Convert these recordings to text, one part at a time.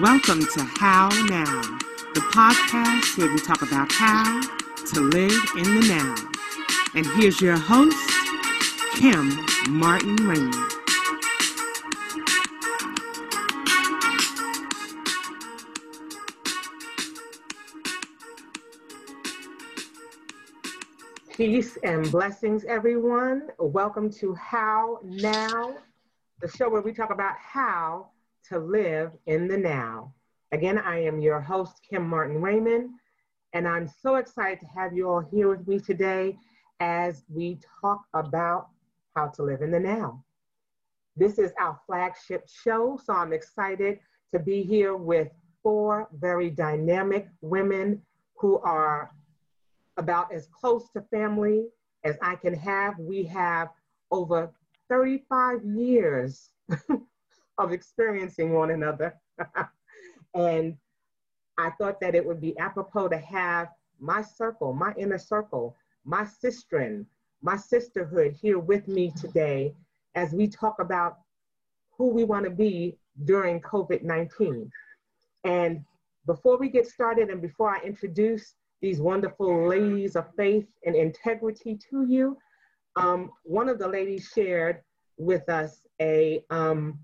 Welcome to How Now, the podcast where we talk about how to live in the now. And here's your host, Kim Martin Raymond. Peace and blessings, everyone. Welcome to How Now, the show where we talk about how to live in the now. Again, I am your host, Kim Martin Raymond, and I'm so excited to have you all here with me today as we talk about how to live in the now. This is our flagship show, so I'm excited to be here with four very dynamic women who are about as close to family as I can have. We have over 35 years of experiencing one another. and I thought that it would be apropos to have my circle, my inner circle, my sistren, my sisterhood here with me today as we talk about who we want to be during COVID 19. And before we get started and before I introduce these wonderful ladies of faith and integrity to you, um, one of the ladies shared with us a, um,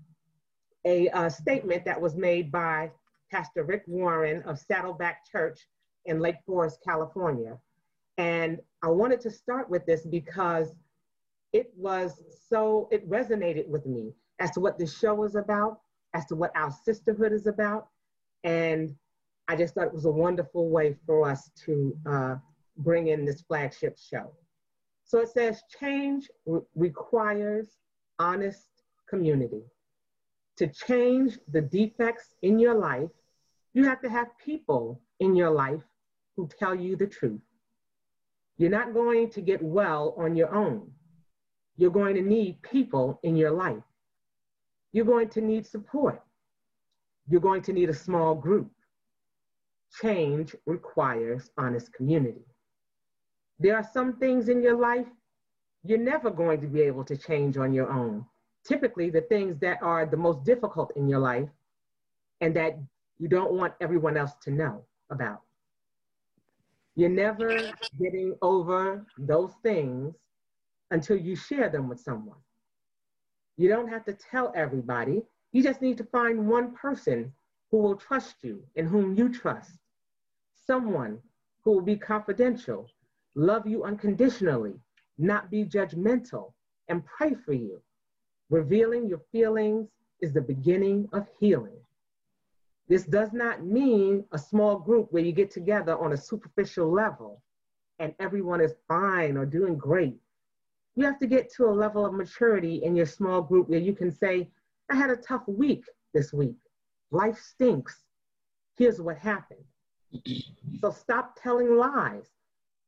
a, a statement that was made by Pastor Rick Warren of Saddleback Church in Lake Forest, California. And I wanted to start with this because it was so, it resonated with me as to what this show is about, as to what our sisterhood is about. And I just thought it was a wonderful way for us to uh, bring in this flagship show. So it says change re requires honest community. To change the defects in your life, you have to have people in your life who tell you the truth. You're not going to get well on your own. You're going to need people in your life. You're going to need support. You're going to need a small group. Change requires honest community. There are some things in your life you're never going to be able to change on your own typically the things that are the most difficult in your life and that you don't want everyone else to know about. You're never getting over those things until you share them with someone. You don't have to tell everybody. You just need to find one person who will trust you and whom you trust. Someone who will be confidential, love you unconditionally, not be judgmental, and pray for you. Revealing your feelings is the beginning of healing. This does not mean a small group where you get together on a superficial level and everyone is fine or doing great. You have to get to a level of maturity in your small group where you can say, I had a tough week this week. Life stinks. Here's what happened. so stop telling lies.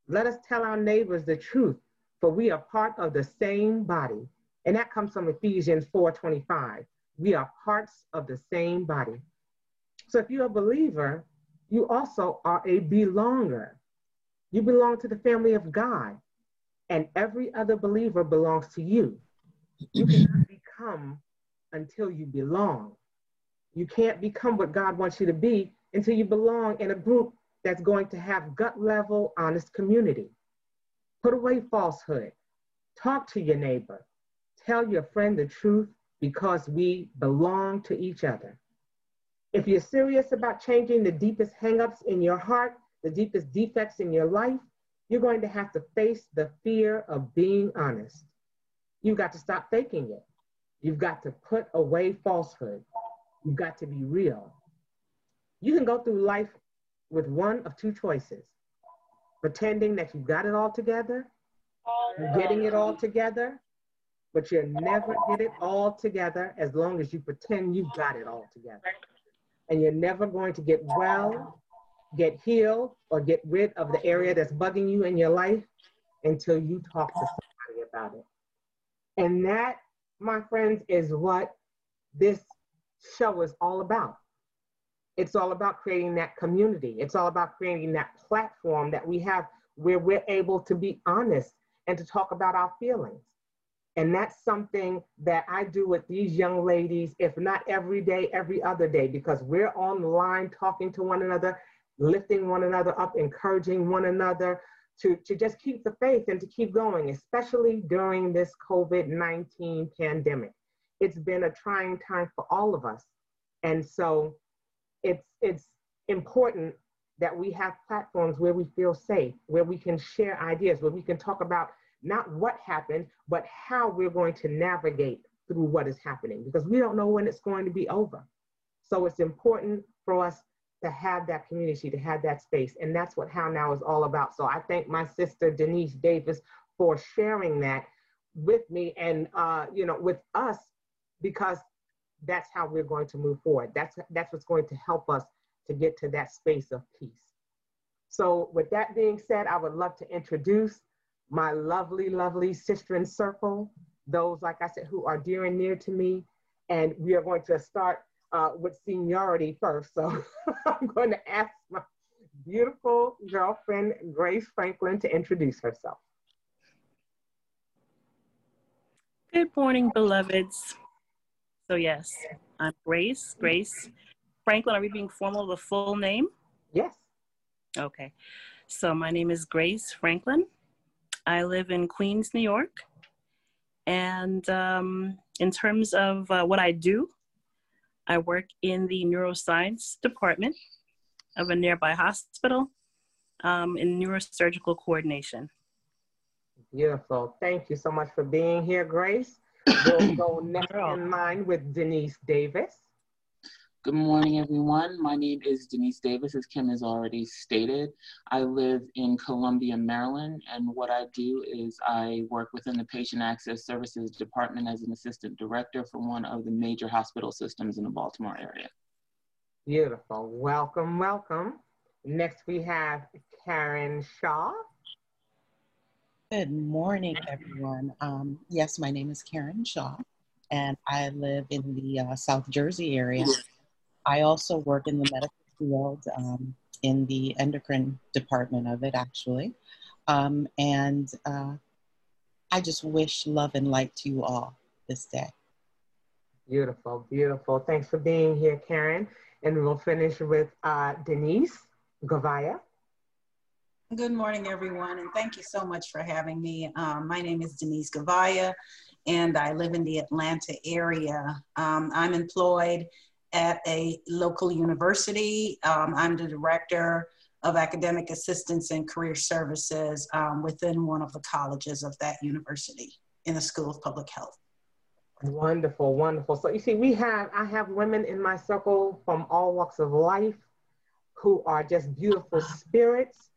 Let us tell our neighbors the truth, for we are part of the same body. And that comes from Ephesians 4:25. We are parts of the same body. So if you're a believer, you also are a belonger. You belong to the family of God, and every other believer belongs to you. You cannot become until you belong. You can't become what God wants you to be until you belong in a group that's going to have gut level, honest community. Put away falsehood. Talk to your neighbor. Tell your friend the truth because we belong to each other. If you're serious about changing the deepest hangups in your heart, the deepest defects in your life, you're going to have to face the fear of being honest. You've got to stop faking it. You've got to put away falsehood. You've got to be real. You can go through life with one of two choices pretending that you've got it all together, getting it all together, but you'll never get it all together as long as you pretend you've got it all together. And you're never going to get well, get healed, or get rid of the area that's bugging you in your life until you talk to somebody about it. And that, my friends, is what this show is all about. It's all about creating that community. It's all about creating that platform that we have where we're able to be honest and to talk about our feelings And that's something that I do with these young ladies, if not every day, every other day, because we're online talking to one another, lifting one another up, encouraging one another to, to just keep the faith and to keep going, especially during this COVID 19 pandemic. It's been a trying time for all of us. And so it's, it's important that we have platforms where we feel safe, where we can share ideas, where we can talk about not what happened, but how we're going to navigate through what is happening because we don't know when it's going to be over. So it's important for us to have that community, to have that space. And that's what How Now is all about. So I thank my sister Denise Davis for sharing that with me and uh, you know with us because that's how we're going to move forward. That's that's what's going to help us to get to that space of peace. So with that being said, I would love to introduce my lovely, lovely sister in circle, those, like I said, who are dear and near to me. And we are going to start uh, with seniority first. So I'm going to ask my beautiful girlfriend, Grace Franklin, to introduce herself. Good morning, beloveds. So yes, I'm Grace. Grace Franklin, are we being formal the full name? Yes. Okay. So my name is Grace Franklin. I live in Queens, New York. And um, in terms of uh, what I do, I work in the neuroscience department of a nearby hospital um, in neurosurgical coordination. Beautiful. Thank you so much for being here, Grace. We'll go next in line with Denise Davis. Good morning, everyone. My name is Denise Davis, as Kim has already stated. I live in Columbia, Maryland, and what I do is I work within the Patient Access Services Department as an assistant director for one of the major hospital systems in the Baltimore area. Beautiful. Welcome, welcome. Next, we have Karen Shaw. Good morning, everyone. Um, yes, my name is Karen Shaw, and I live in the uh, South Jersey area. I also work in the medical field um, in the endocrine department of it, actually. Um, and uh, I just wish love and light to you all this day. Beautiful, beautiful. Thanks for being here, Karen. And we'll finish with uh, Denise Gavaya. Good morning, everyone, and thank you so much for having me. Um, my name is Denise Gavaya, and I live in the Atlanta area. Um, I'm employed at a local university. Um, I'm the director of academic assistance and career services um, within one of the colleges of that university in the School of Public Health. Wonderful, wonderful. So you see, we have, I have women in my circle from all walks of life who are just beautiful spirits.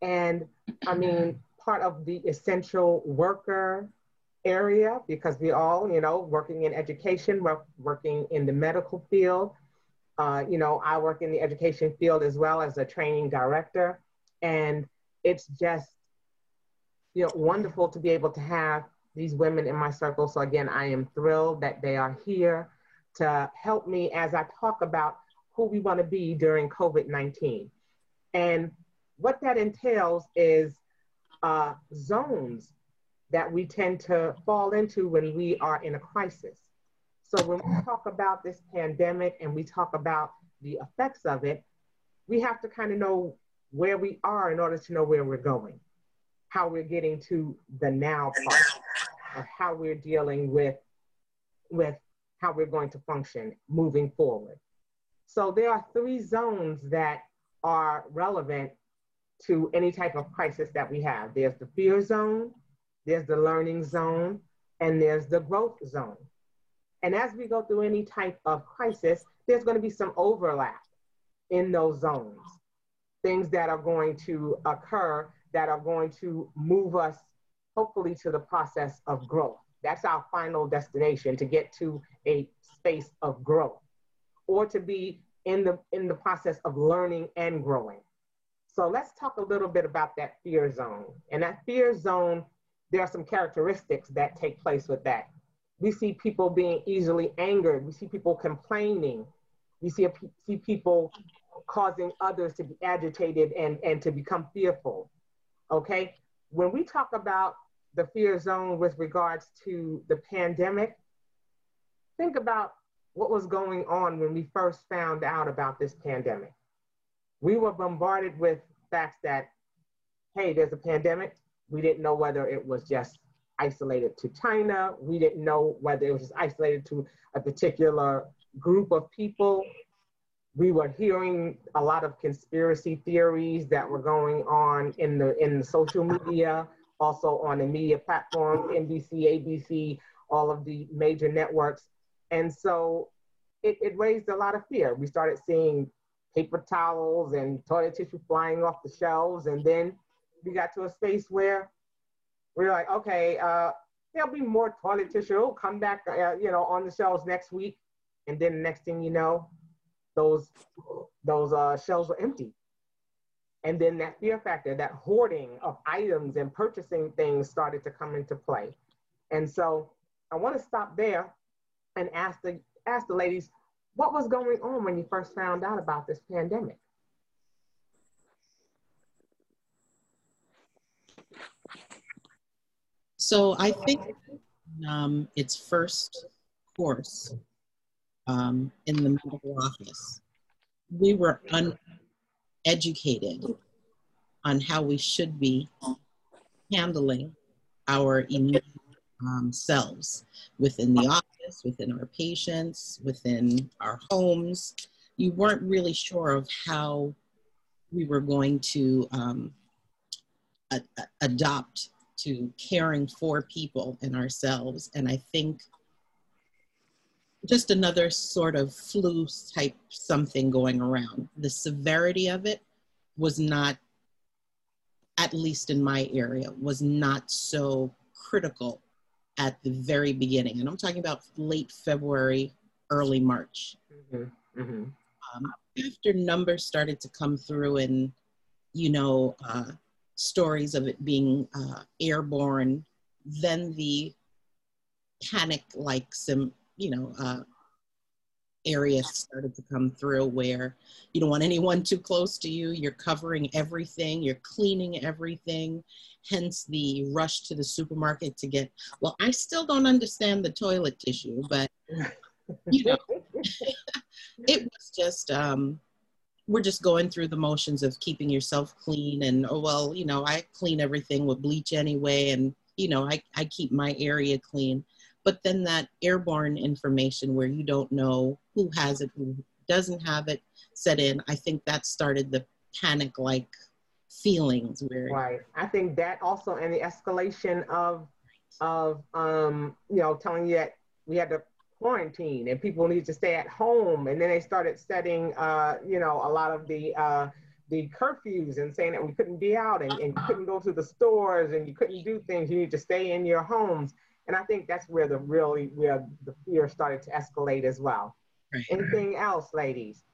And I mean, part of the essential worker area because we all, you know, working in education, working in the medical field. Uh, you know, I work in the education field as well as a training director. And it's just, you know, wonderful to be able to have these women in my circle. So again, I am thrilled that they are here to help me as I talk about who we want to be during COVID-19. And what that entails is uh, zones that we tend to fall into when we are in a crisis. So when we talk about this pandemic and we talk about the effects of it, we have to kind of know where we are in order to know where we're going, how we're getting to the now part, or how we're dealing with, with how we're going to function moving forward. So there are three zones that are relevant to any type of crisis that we have. There's the fear zone, there's the learning zone, and there's the growth zone. And as we go through any type of crisis, there's going to be some overlap in those zones. Things that are going to occur that are going to move us, hopefully, to the process of growth. That's our final destination to get to a space of growth or to be in the, in the process of learning and growing. So let's talk a little bit about that fear zone. And that fear zone there are some characteristics that take place with that. We see people being easily angered. We see people complaining. We see, a, see people causing others to be agitated and, and to become fearful. Okay? When we talk about the fear zone with regards to the pandemic, think about what was going on when we first found out about this pandemic. We were bombarded with facts that, hey, there's a pandemic. We didn't know whether it was just isolated to China. We didn't know whether it was just isolated to a particular group of people. We were hearing a lot of conspiracy theories that were going on in the in the social media, also on the media platforms, NBC, ABC, all of the major networks. And so it, it raised a lot of fear. We started seeing paper towels and toilet tissue flying off the shelves. And then we got to a space where we are like, okay, uh, there'll be more toilet tissue. It'll come back, uh, you know, on the shelves next week. And then the next thing you know, those those uh, shelves were empty. And then that fear factor, that hoarding of items and purchasing things started to come into play. And so I want to stop there and ask the ask the ladies, what was going on when you first found out about this pandemic? So I think um, its first course um, in the medical office, we were uneducated on how we should be handling our immune um, selves within the office, within our patients, within our homes. You weren't really sure of how we were going to um, adopt to caring for people and ourselves. And I think just another sort of flu type something going around. The severity of it was not, at least in my area, was not so critical at the very beginning. And I'm talking about late February, early March. Mm-hmm. Mm-hmm. Um, after numbers started to come through and, you know, uh, stories of it being uh, airborne, then the panic like some, you know, uh, areas started to come through where you don't want anyone too close to you. You're covering everything, you're cleaning everything, hence the rush to the supermarket to get. Well, I still don't understand the toilet tissue, but you know, it was just, um, we're just going through the motions of keeping yourself clean and oh well you know i clean everything with bleach anyway and you know i, I keep my area clean. But then that airborne information where you don't know who has it who doesn't have it set in i think that started the panic like feelings where right. I think that also and the escalation of of um you know telling you that we had to quarantine and people need to stay at home. And then they started setting, uh, you know, a lot of the uh, the curfews and saying that we couldn't be out and, and couldn't go to the stores and you couldn't do things. You need to stay in your homes. And I think that's where the really where the fear started to escalate as well. Right. Anything else, ladies?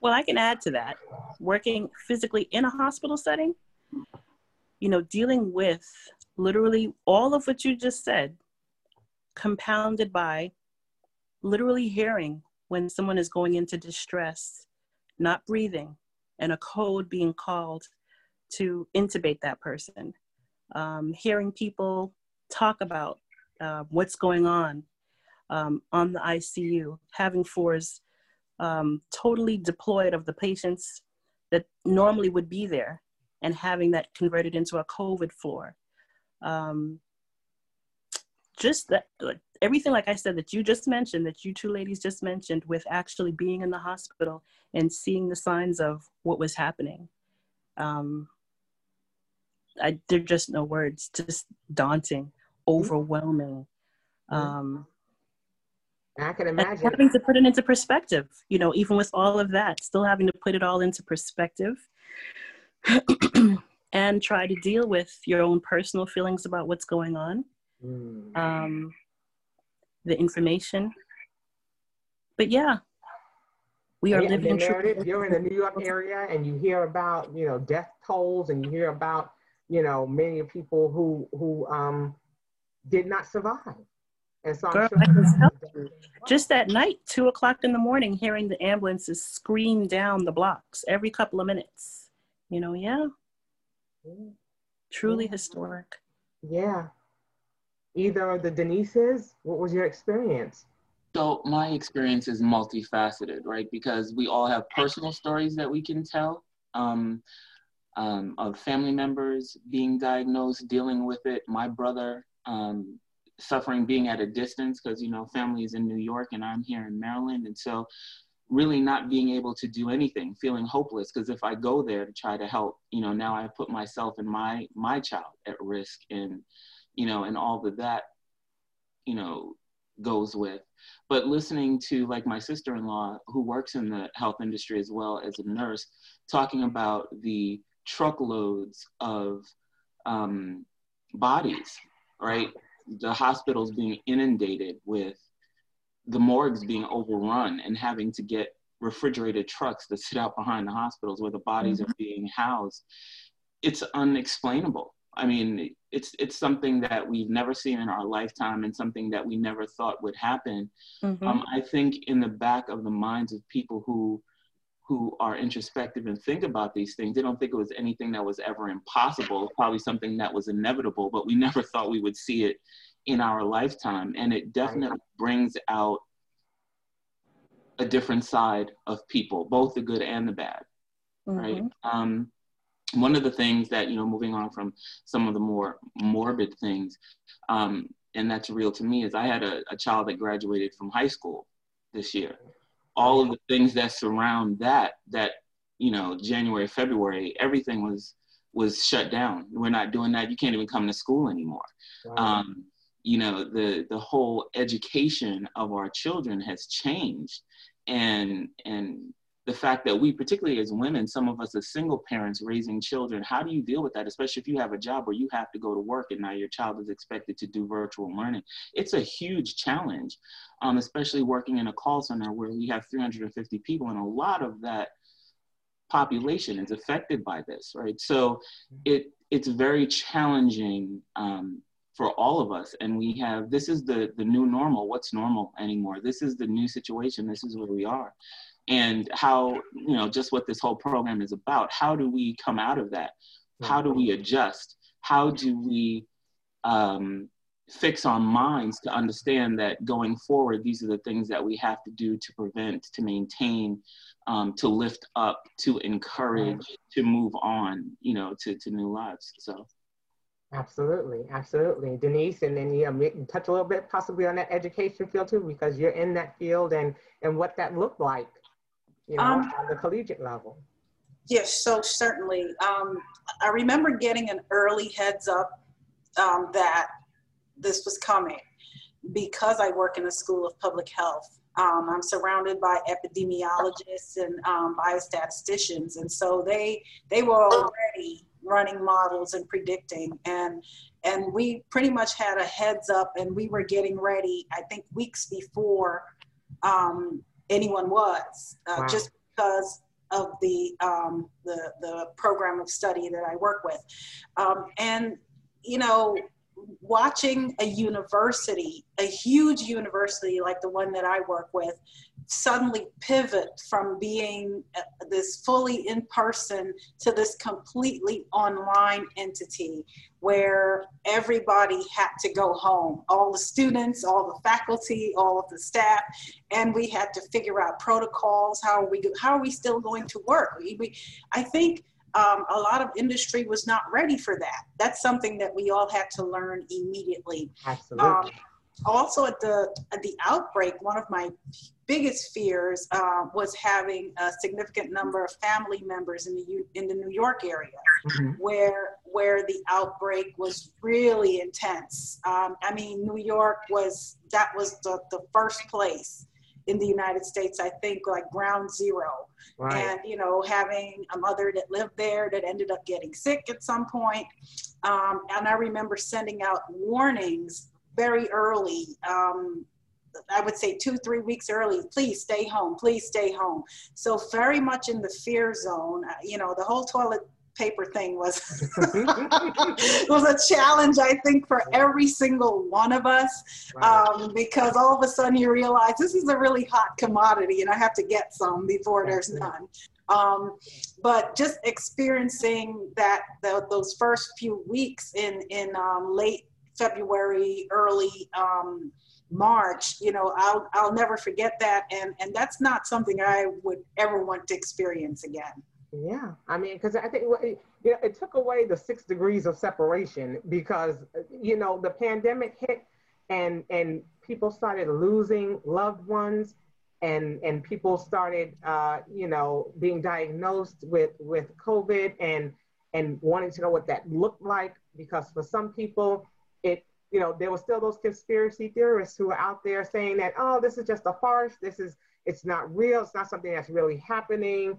Well, I can add to that. Working physically in a hospital setting, you know, dealing with literally all of what you just said, compounded by literally hearing when someone is going into distress, not breathing, and a code being called to intubate that person. Um, hearing people talk about uh, what's going on um, on the ICU, having fours um, totally deployed of the patients that normally would be there, and having that converted into a COVID floor. Um, just that, like, everything like i said that you just mentioned that you two ladies just mentioned with actually being in the hospital and seeing the signs of what was happening um I, there are just no words just daunting overwhelming um I can imagine having to put it into perspective. You know, even with all of that, still having to put it all into perspective and try to deal with your own personal feelings about what's going on. Mm. Um, the information. But yeah, we are yeah, living. Meredith, you're in the New York area, and you hear about you know death tolls, and you hear about you know many people who who um, did not survive. And so Girl, sure just that night, two o'clock in the morning, hearing the ambulances scream down the blocks every couple of minutes. You know, yeah, yeah. truly yeah. historic. Yeah, either the Denises, what was your experience? So my experience is multifaceted, right? Because we all have personal stories that we can tell um, um, of family members being diagnosed, dealing with it. My brother um, suffering, being at a distance because you know family is in New York and I'm here in Maryland, and so really not being able to do anything, feeling hopeless because if I go there to try to help, you know, now I put myself and my my child at risk, and you know, and all that that you know goes with. But listening to like my sister-in-law who works in the health industry as well as a nurse, talking about the truckloads of um, bodies, right? The hospitals being inundated with the morgues being overrun and having to get refrigerated trucks to sit out behind the hospitals where the bodies mm-hmm. are being housed. It's unexplainable. I mean, it's it's something that we've never seen in our lifetime and something that we never thought would happen. Mm-hmm. Um, I think in the back of the minds of people who who are introspective and think about these things, they don't think it was anything that was ever impossible, probably something that was inevitable, but we never thought we would see it in our lifetime. And it definitely brings out a different side of people, both the good and the bad, mm-hmm. right? Um, one of the things that, you know, moving on from some of the more morbid things, um, and that's real to me, is I had a, a child that graduated from high school this year. All of the things that surround that, that, you know, January, February, everything was was shut down. We're not doing that. You can't even come to school anymore. Um, you know, the the whole education of our children has changed, and and the fact that we, particularly as women, some of us as single parents raising children, how do you deal with that, especially if you have a job where you have to go to work and now your child is expected to do virtual learning? It's a huge challenge, um, especially working in a call center where we have 350 people, and a lot of that population is affected by this, right? So it it's very challenging um, for all of us and we have this is the the new normal. What's normal anymore? This is the new situation. This is where we are. And how you know just what this whole program is about how do we come out of that? How do we adjust? How do we um, fix our minds to understand that going forward these are the things that we have to do to prevent to maintain um, to lift up to encourage to move on you know to, to new lives so Absolutely, absolutely. Denise, and then you touch a little bit possibly on that education field too, because you're in that field and, and what that looked like, you know, um, on the collegiate level. Yes, so certainly. Um, I remember getting an early heads up um, that this was coming because I work in the School of Public Health. Um, I'm surrounded by epidemiologists and um, biostatisticians, and so they they were already running models and predicting and and we pretty much had a heads up and we were getting ready i think weeks before um, anyone was uh, wow. just because of the, um, the the program of study that i work with um, and you know watching a university a huge university like the one that i work with suddenly pivot from being uh, this fully in person to this completely online entity where everybody had to go home. All the students all the faculty all of the staff and we had to figure out protocols. How are we how are we still going to work? We, we i think um, a lot of industry was not ready for that. That's something that we all had to learn immediately. Absolutely. Um, also at the at the outbreak, one of my biggest fears uh, was having a significant number of family members in the in the New York area, mm-hmm. where where the outbreak was really intense. Um, I mean, New York was that was the, the first place in the United States, I think, like ground zero. Right. And, you know, having a mother that lived there that ended up getting sick at some point. Um, and I remember sending out warnings very early. Um, I would say two, three weeks early, please stay home, please stay home. So very much in the fear zone. Uh, you know, the whole toilet paper thing was was a challenge I think for every single one of us um, because all of a sudden you realize this is a really hot commodity and I have to get some before there's none. Um, but just experiencing that the, those first few weeks in in um, late February, early um, March, you know, I'll, I'll never forget that. And, and that's not something I would ever want to experience again. Yeah, I mean, because I think you know, it took away the six degrees of separation because you know the pandemic hit and and people started losing loved ones and and people started uh, you know being diagnosed with with COVID and and wanting to know what that looked like because for some people it you know there were still those conspiracy theorists who were out there saying that oh this is just a farce this is it's not real it's not something that's really happening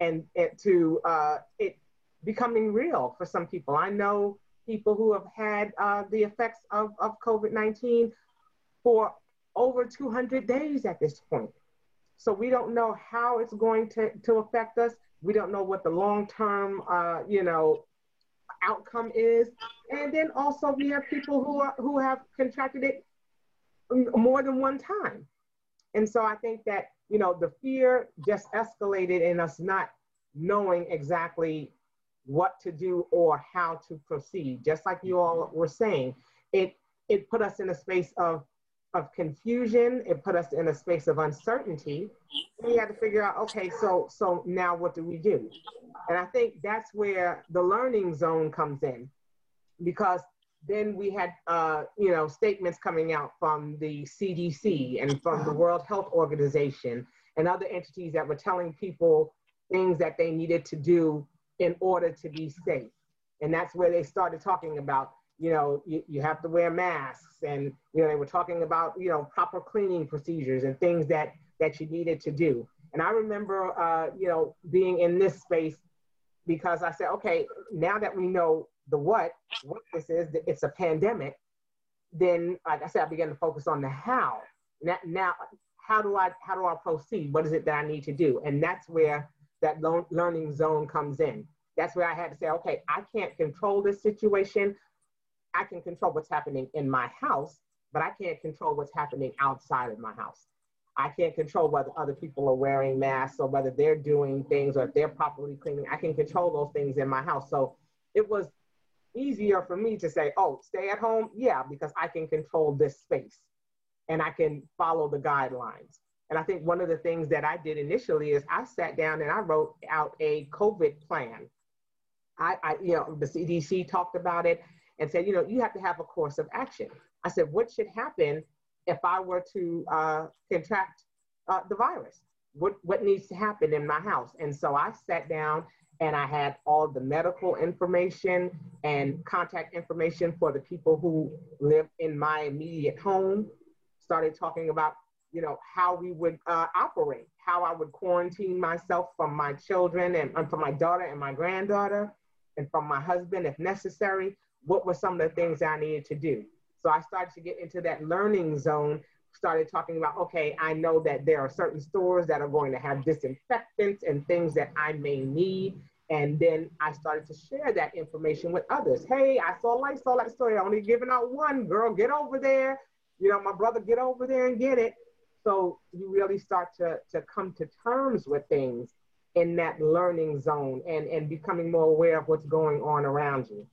and, and to uh, it becoming real for some people. I know people who have had uh, the effects of, of COVID 19 for over 200 days at this point. So we don't know how it's going to, to affect us. We don't know what the long term, uh, you know, outcome is. And then also we have people who are, who have contracted it more than one time. And so I think that you know, the fear just escalated in us not knowing exactly what to do or how to proceed. Just like you all were saying, it it put us in a space of of confusion. It put us in a space of uncertainty. We had to figure out, okay, so so now what do we do? And I think that's where the learning zone comes in, because then we had uh, you know statements coming out from the CDC and from the World Health Organization and other entities that were telling people things that they needed to do in order to be safe. And that's where they started talking about, you know, you, you have to wear masks and, you know, they were talking about, you know, proper cleaning procedures and things that, that you needed to do. And I remember, uh, you know, being in this space because I said, okay, now that we know the what, what this is, it's a pandemic, then like I said, I began to focus on the how. Now, now how do I how do I proceed? What is it that I need to do? And that's where that learning zone comes in. That's where I had to say, okay, I can't control this situation. I can control what's happening in my house, but I can't control what's happening outside of my house. I can't control whether other people are wearing masks or whether they're doing things or if they're properly cleaning. I can control those things in my house. So it was easier for me to say, oh, stay at home? Yeah, because I can control this space and I can follow the guidelines. And I think one of the things that I did initially is I sat down and I wrote out a COVID plan. I, I, you know, the CDC talked about it and said, you know, you have to have a course of action. I said, what should happen if I were to uh, contract uh, the virus? What, what needs to happen in my house? And so I sat down and I had all the medical information and contact information for the people who live in my immediate home. Started talking about you know, how we would uh, operate, how I would quarantine myself from my children and, and from my daughter and my granddaughter and from my husband if necessary. What were some of the things I needed to do? So I started to get into that learning zone, started talking about, okay, I know that there are certain stores that are going to have disinfectants and things that I may need. And then I started to share that information with others. Hey, I saw Lysol that story. I only giving out one, girl, get over there. You know, my brother, get over there and get it. So you really start to, to come to terms with things in that learning zone and, and becoming more aware of what's going on around you.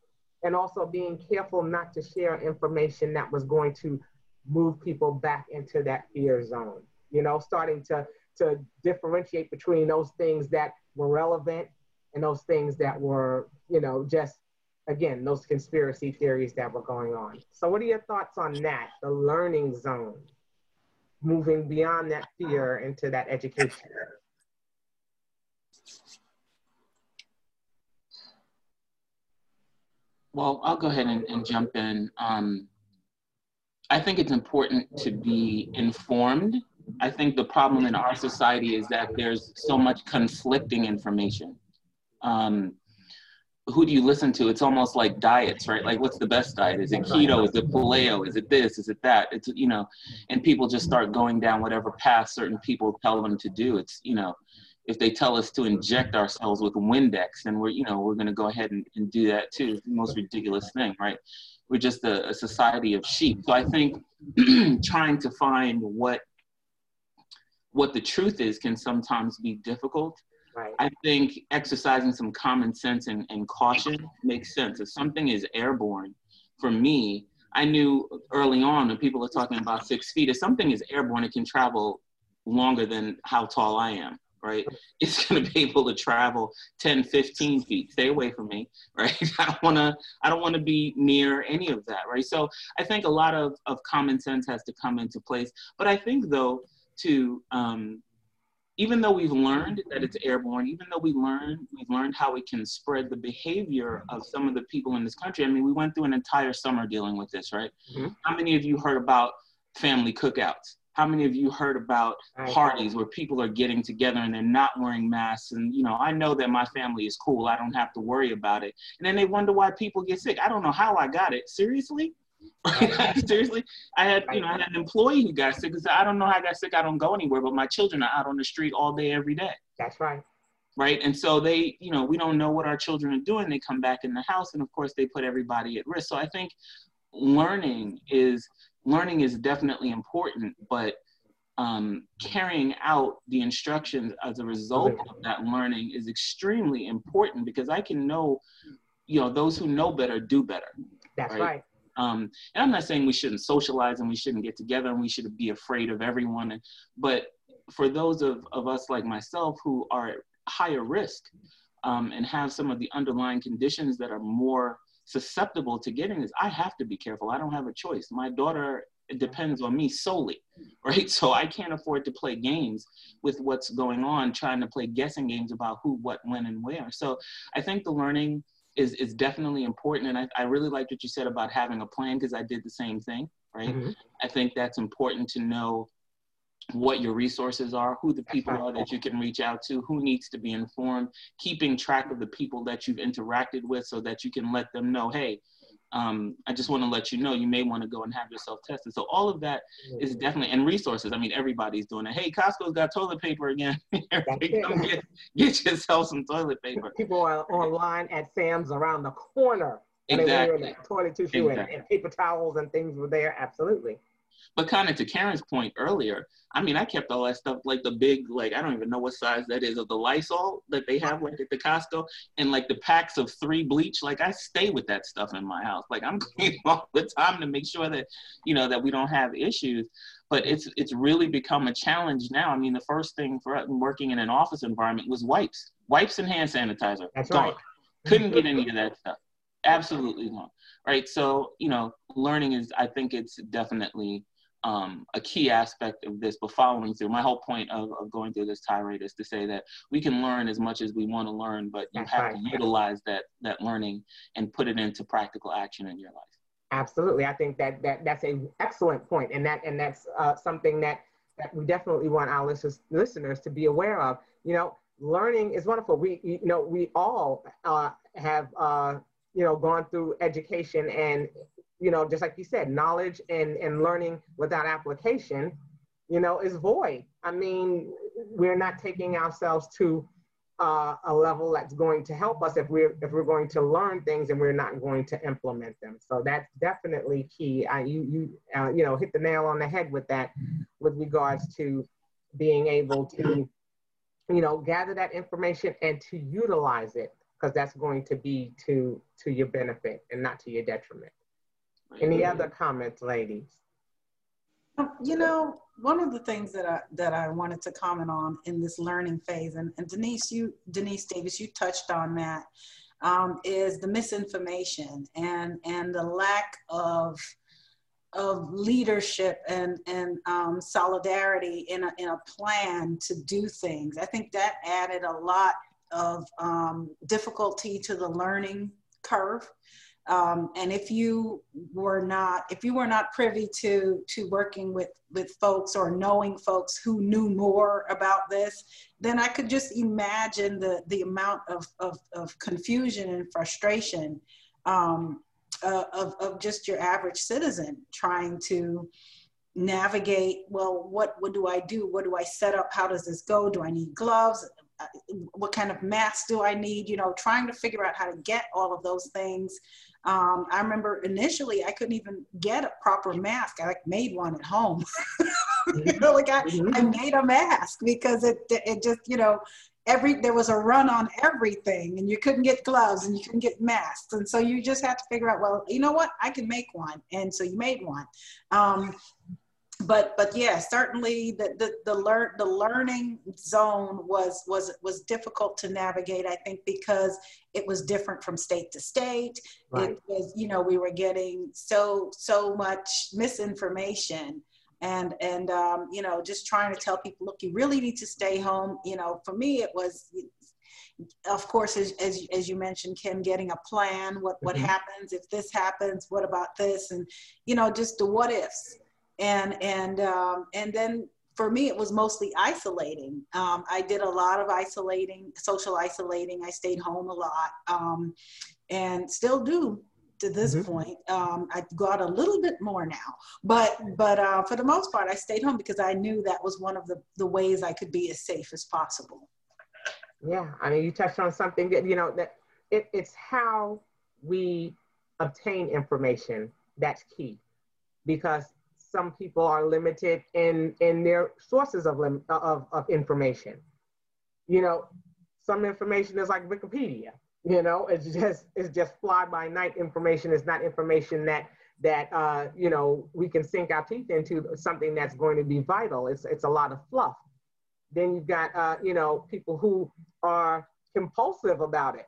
And also being careful not to share information that was going to move people back into that fear zone. You know, starting to, to differentiate between those things that were relevant and those things that were, you know, just again, those conspiracy theories that were going on. So, what are your thoughts on that, the learning zone? moving beyond that fear into that education? Well, I'll go ahead and, and jump in. Um, I think it's important to be informed. I think the problem in our society is that there's so much conflicting information. Um, who do you listen to? It's almost like diets, right? Like, what's the best diet? Is it keto? Is it paleo? Is it this? Is it that? It's, you know, and people just start going down whatever path certain people tell them to do. It's, you know, if they tell us to inject ourselves with Windex, then we're, you know, we're going to go ahead and, and do that too. It's the most ridiculous thing, right? We're just a, a society of sheep. So I think trying to find what what the truth is can sometimes be difficult Right. I think exercising some common sense and, and caution makes sense. If something is airborne, for me, I knew early on when people are talking about six feet, if something is airborne, it can travel longer than how tall I am, right? It's going to be able to travel 10, 15 feet. Stay away from me, right? I don't want to, I don't want to be near any of that, right? So I think a lot of, of common sense has to come into place. But I think though, to, um, even though we've learned that it's airborne, even though we learned we've learned how we can spread the behavior of some of the people in this country. I mean, we went through an entire summer dealing with this, right? Mm-hmm. How many of you heard about family cookouts? How many of you heard about parties where people are getting together and they're not wearing masks? And you know, I know that my family is cool. I don't have to worry about it. And then they wonder why people get sick. I don't know how I got it. Seriously? Seriously, I had you know I had an employee who got sick. Because I don't know how I got sick. I don't go anywhere, but my children are out on the street all day, every day. That's right. Right, and so they, you know, we don't know what our children are doing. They come back in the house, and of course, they put everybody at risk. So I think learning is learning is definitely important, but um, carrying out the instructions as a result of that learning is extremely important because I can know, you know, those who know better do better. That's right. right. Um, and I'm not saying we shouldn't socialize and we shouldn't get together and we should be afraid of everyone. And, but for those of, of us like myself who are at higher risk um, and have some of the underlying conditions that are more susceptible to getting this, I have to be careful. I don't have a choice. My daughter depends on me solely, right? So I can't afford to play games with what's going on, trying to play guessing games about who, what, when, and where. So I think the learning is is definitely important. And I, I really liked what you said about having a plan because I did the same thing, right? Mm-hmm. I think that's important to know what your resources are, who the people are that you can reach out to, who needs to be informed, keeping track of the people that you've interacted with so that you can let them know, hey, um, I just want to let you know you may want to go and have yourself tested. So all of that is mm-hmm. definitely and resources. I mean, everybody's doing it. Hey, Costco's got toilet paper again. Get, get yourself some toilet paper. People are online at Sam's around the corner. And exactly. they were toilet tissue exactly. and, and paper towels and things were there. Absolutely. But kind of to Karen's point earlier, I mean, I kept all that stuff like the big, like I don't even know what size that is of the Lysol that they have like at the Costco, and like the packs of three bleach. Like I stay with that stuff in my house. Like I'm cleaning all the time to make sure that you know that we don't have issues. But it's it's really become a challenge now. I mean, the first thing for working in an office environment was wipes, wipes and hand sanitizer. That's gone. right. Couldn't get any of that stuff. Absolutely gone. Right. So you know, learning is. I think it's definitely um, a key aspect of this, but following through. My whole point of, of going through this tirade is to say that we can learn as much as we want to learn, but you That's have right. to utilize that that learning and put it into practical action in your life. Absolutely, I think that that that's an excellent point, and that and that's uh, something that that we definitely want our listeners listeners to be aware of. You know, learning is wonderful. We you know we all uh, have uh, you know gone through education and you know, just like you said, knowledge and, and learning without application, you know, is void. I mean, we're not taking ourselves to uh, a level that's going to help us if we're if we're going to learn things and we're not going to implement them. So that's definitely key. I, you you uh, you know hit the nail on the head with that, with regards to being able to, you know, gather that information and to utilize it because that's going to be to to your benefit and not to your detriment. Any other comments, ladies? Um, you know, one of the things that I that I wanted to comment on in this learning phase, and, and Denise, you Denise Davis, you touched on that, um, is the misinformation and and the lack of of leadership and and um, solidarity in a in a plan to do things. I think that added a lot of um, difficulty to the learning curve um, and if you were not, if you were not privy to to working with with folks or knowing folks who knew more about this, then I could just imagine the the amount of of, of confusion and frustration um, uh, of of just your average citizen trying to navigate. Well, what what do I do? What do I set up? How does this go? Do I need gloves? Uh, what kind of mask do I need? You know, trying to figure out how to get all of those things um, I remember initially I couldn't even get a proper mask. I like made one at home. you know, like I, mm-hmm. I made a mask because it it just you know every there was a run on everything and you couldn't get gloves and you couldn't get masks and so you just had to figure out well you know what i can make one and so you made one um, but but yeah certainly the the the, learn, the learning zone was was was difficult to navigate i think because it was different from state to state right. it was you know we were getting so so much misinformation and and um, you know just trying to tell people look you really need to stay home you know for me it was of course as, as, as you mentioned kim getting a plan what what mm-hmm. happens if this happens what about this and you know just the what ifs and and um, and then for me it was mostly isolating um, i did a lot of isolating social isolating i stayed home a lot um, and still do to this mm-hmm. point. Um, I got a little bit more now, but but uh, for the most part, I stayed home because I knew that was one of the the ways I could be as safe as possible. Yeah, I mean, you touched on something that you know that it, it's how we obtain information that's key, because some people are limited in in their sources of lim- of, of information. You know, some information is like Wikipedia you know, it's just it's just fly by night information. It's not information that that uh, you know we can sink our teeth into something that's going to be vital. It's it's a lot of fluff. Then you've got uh, you know people who are compulsive about it.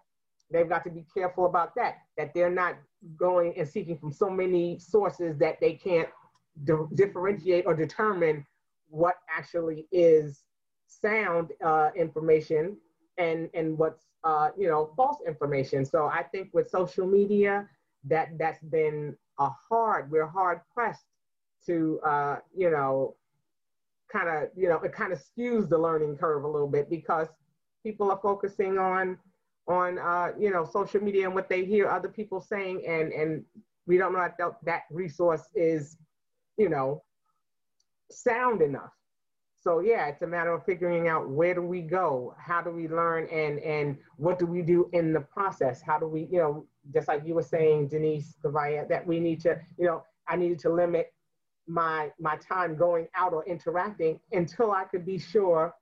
They've got to be careful about that. That they're not going and seeking from so many sources that they can't differentiate or determine what actually is sound uh, information and and what's uh, you know, false information. So I think with social media, that that's been a hard. We're hard pressed to, uh, you know, kind of, you know, it kind of skews the learning curve a little bit because people are focusing on, on, uh, you know, social media and what they hear other people saying, and and we don't know that that resource is, you know, sound enough so yeah, it's a matter of figuring out where do we go, how do we learn, and and what do we do in the process? How do we, you know, just like you were saying, Denise Kavaya, that we need to, you know, I needed to limit my my time going out or interacting until I could be sure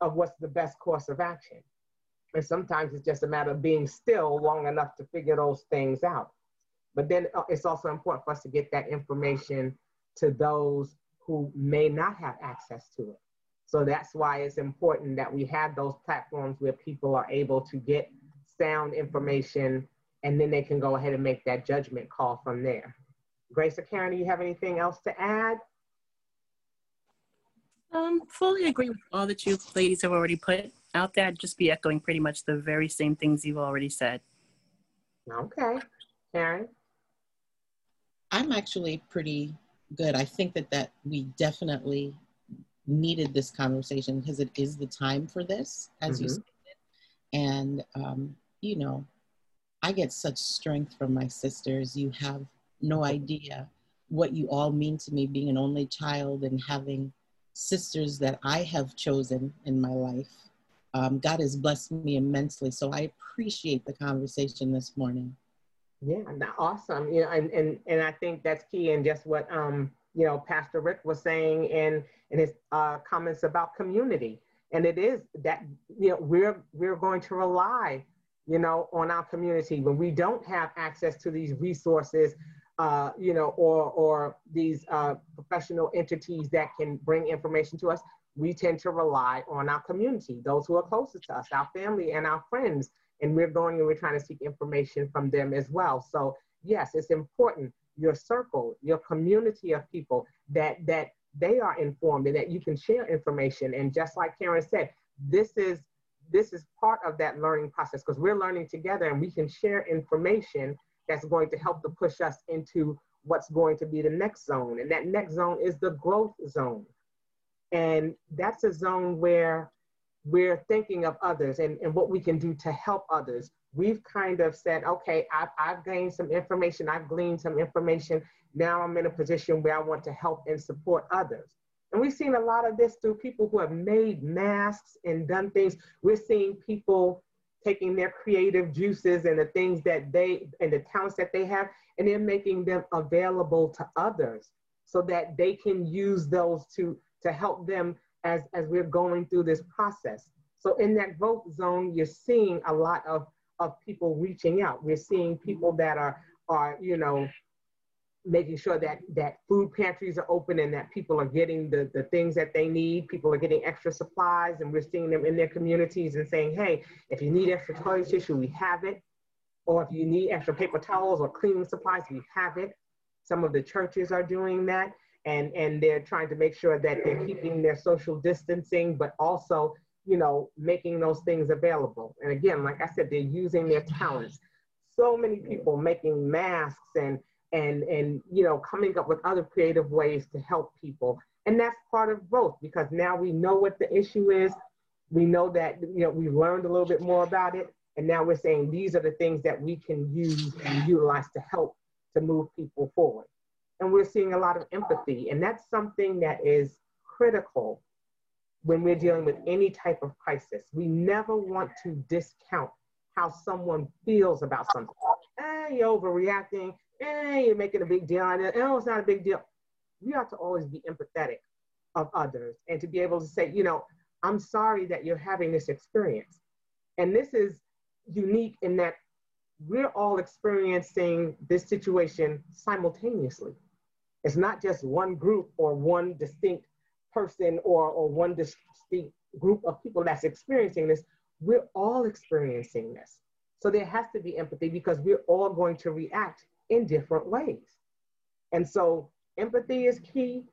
of what's the best course of action. And sometimes it's just a matter of being still long enough to figure those things out. But then uh, it's also important for us to get that information to those who may not have access to it. So that's why it's important that we have those platforms where people are able to get sound information and then they can go ahead and make that judgment call from there. Grace or Karen, do you have anything else to add? Um, fully agree with all that you ladies have already put out there. I'd just be echoing pretty much the very same things you've already said. Okay. Karen? I'm actually pretty good. I think that that we definitely needed this conversation because it is the time for this, as mm-hmm. you stated. And um, you know, I get such strength from my sisters. You have no idea what you all mean to me, being an only child and having sisters that I have chosen in my life. Um, God has blessed me immensely. So I appreciate the conversation this morning. Yeah, awesome. You know, and, and, and I think that's key and just what, um, you know, Pastor Rick was saying in, in his uh, comments about community. And it is that, you know, we're, we're going to rely, you know, on our community when we don't have access to these resources, uh, you know, or, or these uh, professional entities that can bring information to us, we tend to rely on our community, those who are closest to us, our family and our friends and we're going and we're trying to seek information from them as well. So yes, it's important your circle, your community of people that that they are informed and that you can share information. And just like Karen said, this is this is part of that learning process because we're learning together and we can share information that's going to help to push us into what's going to be the next zone. And that next zone is the growth zone. And that's a zone where we're thinking of others and, and what we can do to help others. We've kind of said, okay, I've, I've gained some information, I've gleaned some information. Now I'm in a position where I want to help and support others. And we've seen a lot of this through people who have made masks and done things. We're seeing people taking their creative juices and the things that they and the talents that they have, and they're making them available to others so that they can use those to to help them as, as we're going through this process. So in that growth zone, you're seeing a lot of, of people reaching out. We're seeing people that are, are, you know, making sure that that food pantries are open and that people are getting the, the things that they need people are getting extra supplies and we're seeing them in their communities and saying hey if you need extra toilet tissue we have it or if you need extra paper towels or cleaning supplies we have it some of the churches are doing that and and they're trying to make sure that they're keeping their social distancing but also you know making those things available. And again like i said they're using their talents. So many people making masks and and and you know coming up with other creative ways to help people. And that's part of growth because now we know what the issue is. We know that you know we've learned a little bit more about it. And now we're saying these are the things that we can use and utilize to help to move people forward and we're seeing a lot of empathy and that's something that is critical when we're dealing with any type of crisis we never want to discount how someone feels about something eh, you're overreacting eh, you're making a big deal it. Oh, it's not a big deal. We ought to always be empathetic of others and to be able to say, you know, I'm sorry that you're having this experience. And this is unique in that we're all experiencing this situation simultaneously. It's not just one group or one distinct person or, or one distinct group of people that's experiencing this. We're all experiencing this. So there has to be empathy because we're all going to react in different ways. And so empathy is key,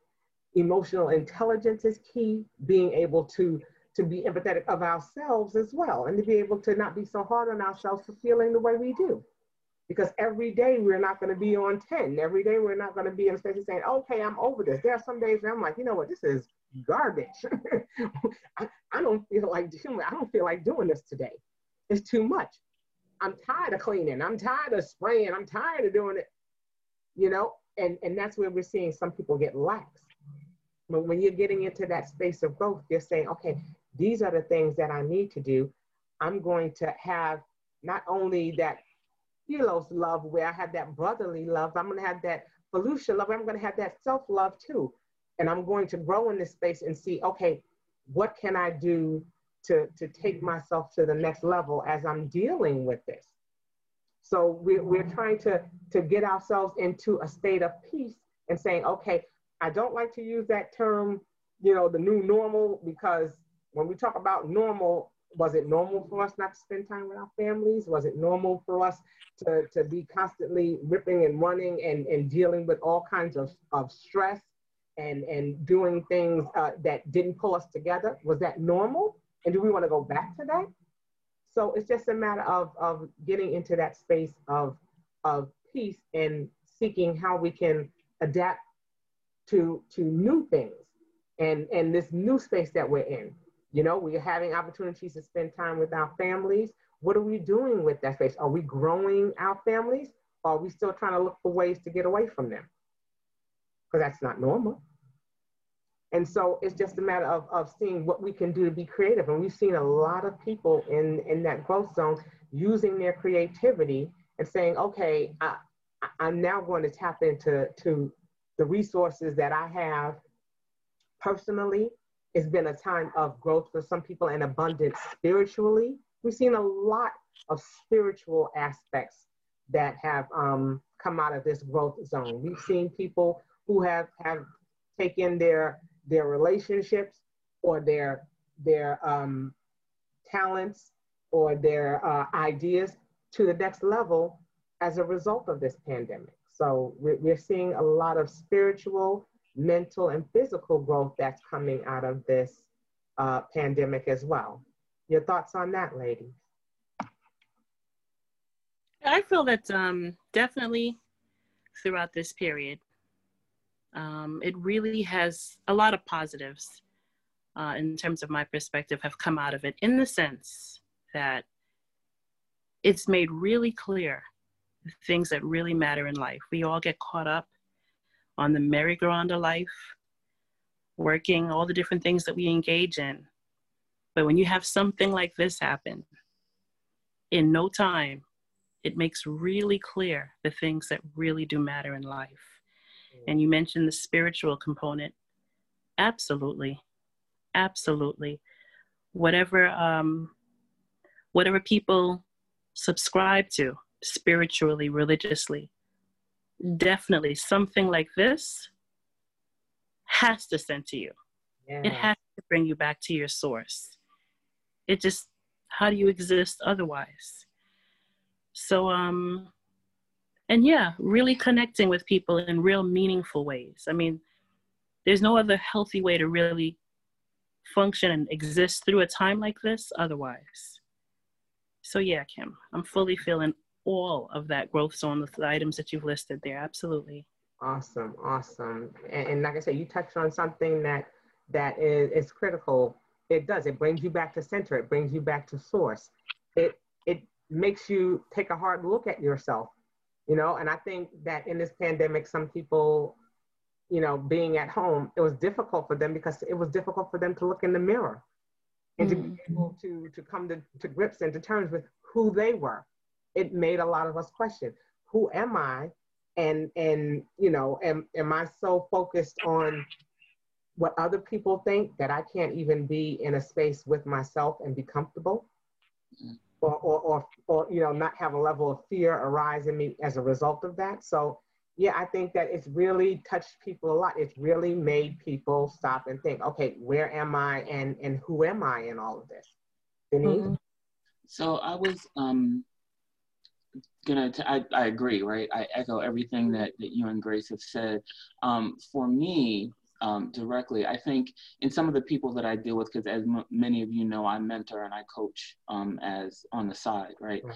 emotional intelligence is key, being able to, to be empathetic of ourselves as well, and to be able to not be so hard on ourselves for feeling the way we do. Because every day we're not going to be on 10. Every day we're not going to be in a space of saying, okay, I'm over this. There are some days where I'm like, you know what, this is garbage. I, I don't feel like doing I don't feel like doing this today. It's too much. I'm tired of cleaning. I'm tired of spraying. I'm tired of doing it. You know, and and that's where we're seeing some people get lax. But when you're getting into that space of growth, you're saying, okay, these are the things that I need to do. I'm going to have not only that philos love where I have that brotherly love, I'm going to have that philautia love. I'm going to have that self love too. And I'm going to grow in this space and see, okay, what can I do to, to take myself to the next level as I'm dealing with this. So we're, we're mm-hmm. trying to, to get ourselves into a state of peace and saying, okay, I don't like to use that term, you know, the new normal, because when we talk about normal, was it normal for us not to spend time with our families? Was it normal for us to, to be constantly ripping and running and, and dealing with all kinds of, of stress and, and doing things uh, that didn't pull us together? Was that normal? And do we want to go back to that? So it's just a matter of, of getting into that space of, of peace and seeking how we can adapt to, to new things and, and this new space that we're in. You know, we're having opportunities to spend time with our families. What are we doing with that space? Are we growing our families? Or are we still trying to look for ways to get away from them? Because that's not normal. And so it's just a matter of, of seeing what we can do to be creative. And we've seen a lot of people in, in that growth zone using their creativity and saying, okay, I, I'm now going to tap into to the resources that I have personally. It's been a time of growth for some people and abundance spiritually. We've seen a lot of spiritual aspects that have um, come out of this growth zone. We've seen people who have, have taken their their relationships or their their um, talents or their uh, ideas to the next level as a result of this pandemic. So we're, we're seeing a lot of spiritual, mental, and physical growth that's coming out of this uh, pandemic as well. Your thoughts on that, ladies? I feel that um, definitely throughout this period, um, it really has a lot of positives uh, in terms of my perspective have come out of it in the sense that it's made really clear the things that really matter in life. We all get caught up on the merry-go-round of life, working, all the different things that we engage in. But when you have something like this happen, in no time, it makes really clear the things that really do matter in life. And you mentioned the spiritual component. Absolutely. Absolutely. whatever um, whatever people subscribe to spiritually, religiously. Definitely something like this has to send to you. Yeah. It has to bring you back to your source. It just how do you exist otherwise? So um and yeah, really connecting with people in real meaningful ways. I mean, there's no other healthy way to really function and exist through a time like this otherwise. So yeah, Kim, I'm fully feeling all of that growth zone with the items that you've listed there. Absolutely. Awesome, awesome. And, and like I said, you touched on something that that is, is critical. It does. It brings you back to center. It brings you back to source. It it makes you take a hard look at yourself. You know, and I think that in this pandemic, some people, you know, being at home, it was difficult for them because it was difficult for them to look in the mirror and mm-hmm. to be able to to come to, to grips and to terms with who they were. It made a lot of us question, who am I? And and you know, am am I so focused on what other people think that I can't even be in a space with myself and be comfortable? Or, or, or, or, you know, not have a level of fear arise in me as a result of that. So, yeah, I think that it's really touched people a lot. It's really made people stop and think, okay, where am I and, and who am I in all of this? Denise? Mm-hmm. So I was um, gonna, t- I, I agree, right? I echo everything that, that you and Grace have said. Um, for me, um, directly. I think in some of the people that I deal with, because as m- many of you know, I mentor and I coach um, as on the side, right? right?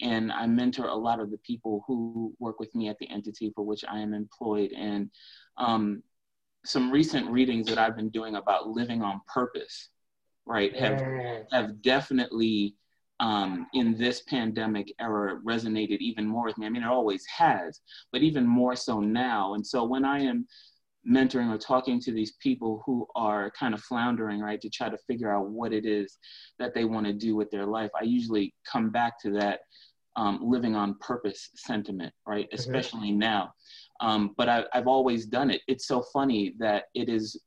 And I mentor a lot of the people who work with me at the entity for which I am employed. And um, some recent readings that I've been doing about living on purpose, right, have have definitely um, in this pandemic era resonated even more with me. I mean, it always has, but even more so now. And so when I am mentoring or talking to these people who are kind of floundering, right, to try to figure out what it is that they want to do with their life, I usually come back to that um, living on purpose sentiment, right, mm-hmm. especially mm-hmm. now. Um, but I, I've always done it. It's so funny that it is,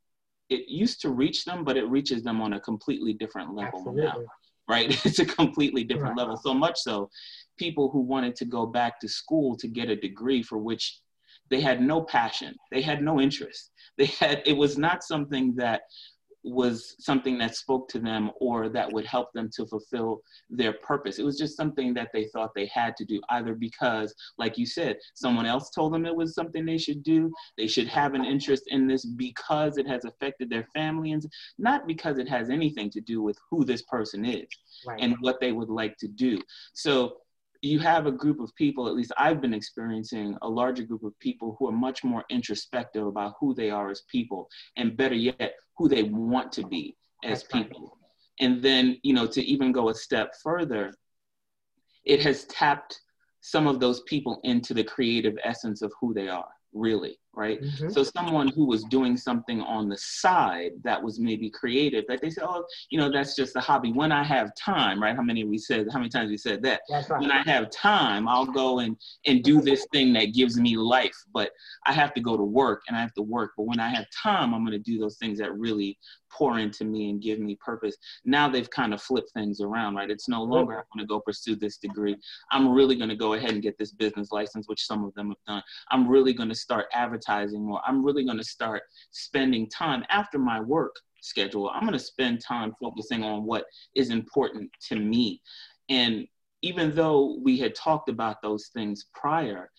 it used to reach them, but it reaches them on a completely different level Absolutely. now, right? It's a completely different right. level. So much so, people who wanted to go back to school to get a degree for which they had no passion they had no interest they had it was not something that was something that spoke to them or that would help them to fulfill their purpose. It was just something that they thought they had to do, either because, like you said, someone else told them it was something they should do. They should have an interest in this because it has affected their family, and not because it has anything to do with who this person is right. and what they would like to do. So you have a group of people, at least I've been experiencing a larger group of people who are much more introspective about who they are as people, and better yet, who they want to be as people. And then, you know, to even go a step further, it has tapped some of those people into the creative essence of who they are really right? Mm-hmm. so someone who was doing something on the side that was maybe creative that they said oh you know that's just a hobby. When i have time right? How many we said how many times we said that? Right. when i have time i'll go and and do this thing that gives me life but i have to go to work and i have to work. But when i have time i'm going to do those things that really pour into me and give me purpose. Now they've kind of flipped things around, right? It's no longer I'm going to go pursue this degree. I'm really going to go ahead and get this business license, which some of them have done. I'm really going to start advertising more. I'm really going to start spending time after my work schedule. I'm going to spend time focusing on what is important to me. And even though we had talked about those things prior,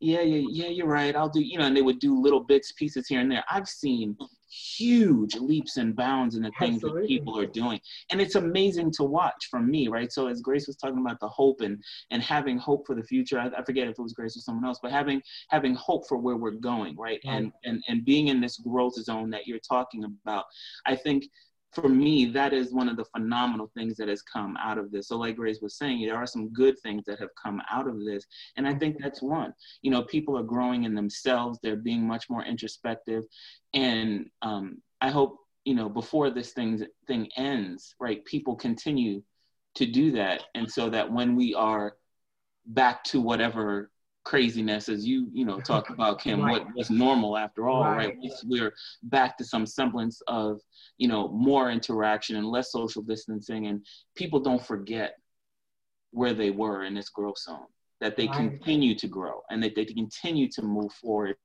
yeah, yeah, yeah, you're right. I'll do, you know, and they would do little bits, pieces here and there. I've seen huge leaps and bounds in the things Absolutely. that people are doing. And it's amazing to watch from me, right? So as Grace was talking about the hope and and having hope for the future, I, I forget if it was Grace or someone else, but having having hope for where we're going, right? right? And and and being in this growth zone that you're talking about, I think for me, that is one of the phenomenal things that has come out of this. So, like Grace was saying, there are some good things that have come out of this. And I think that's one. You know, people are growing in themselves, they're being much more introspective. And um, I hope, you know, before this thing, thing ends, right, people continue to do that. And so that when we are back to whatever craziness as you you know talk about kim right. what was normal after all right, right? we're back to some semblance of you know more interaction and less social distancing and people don't forget where they were in this growth zone that they right. continue to grow and that they continue to move forward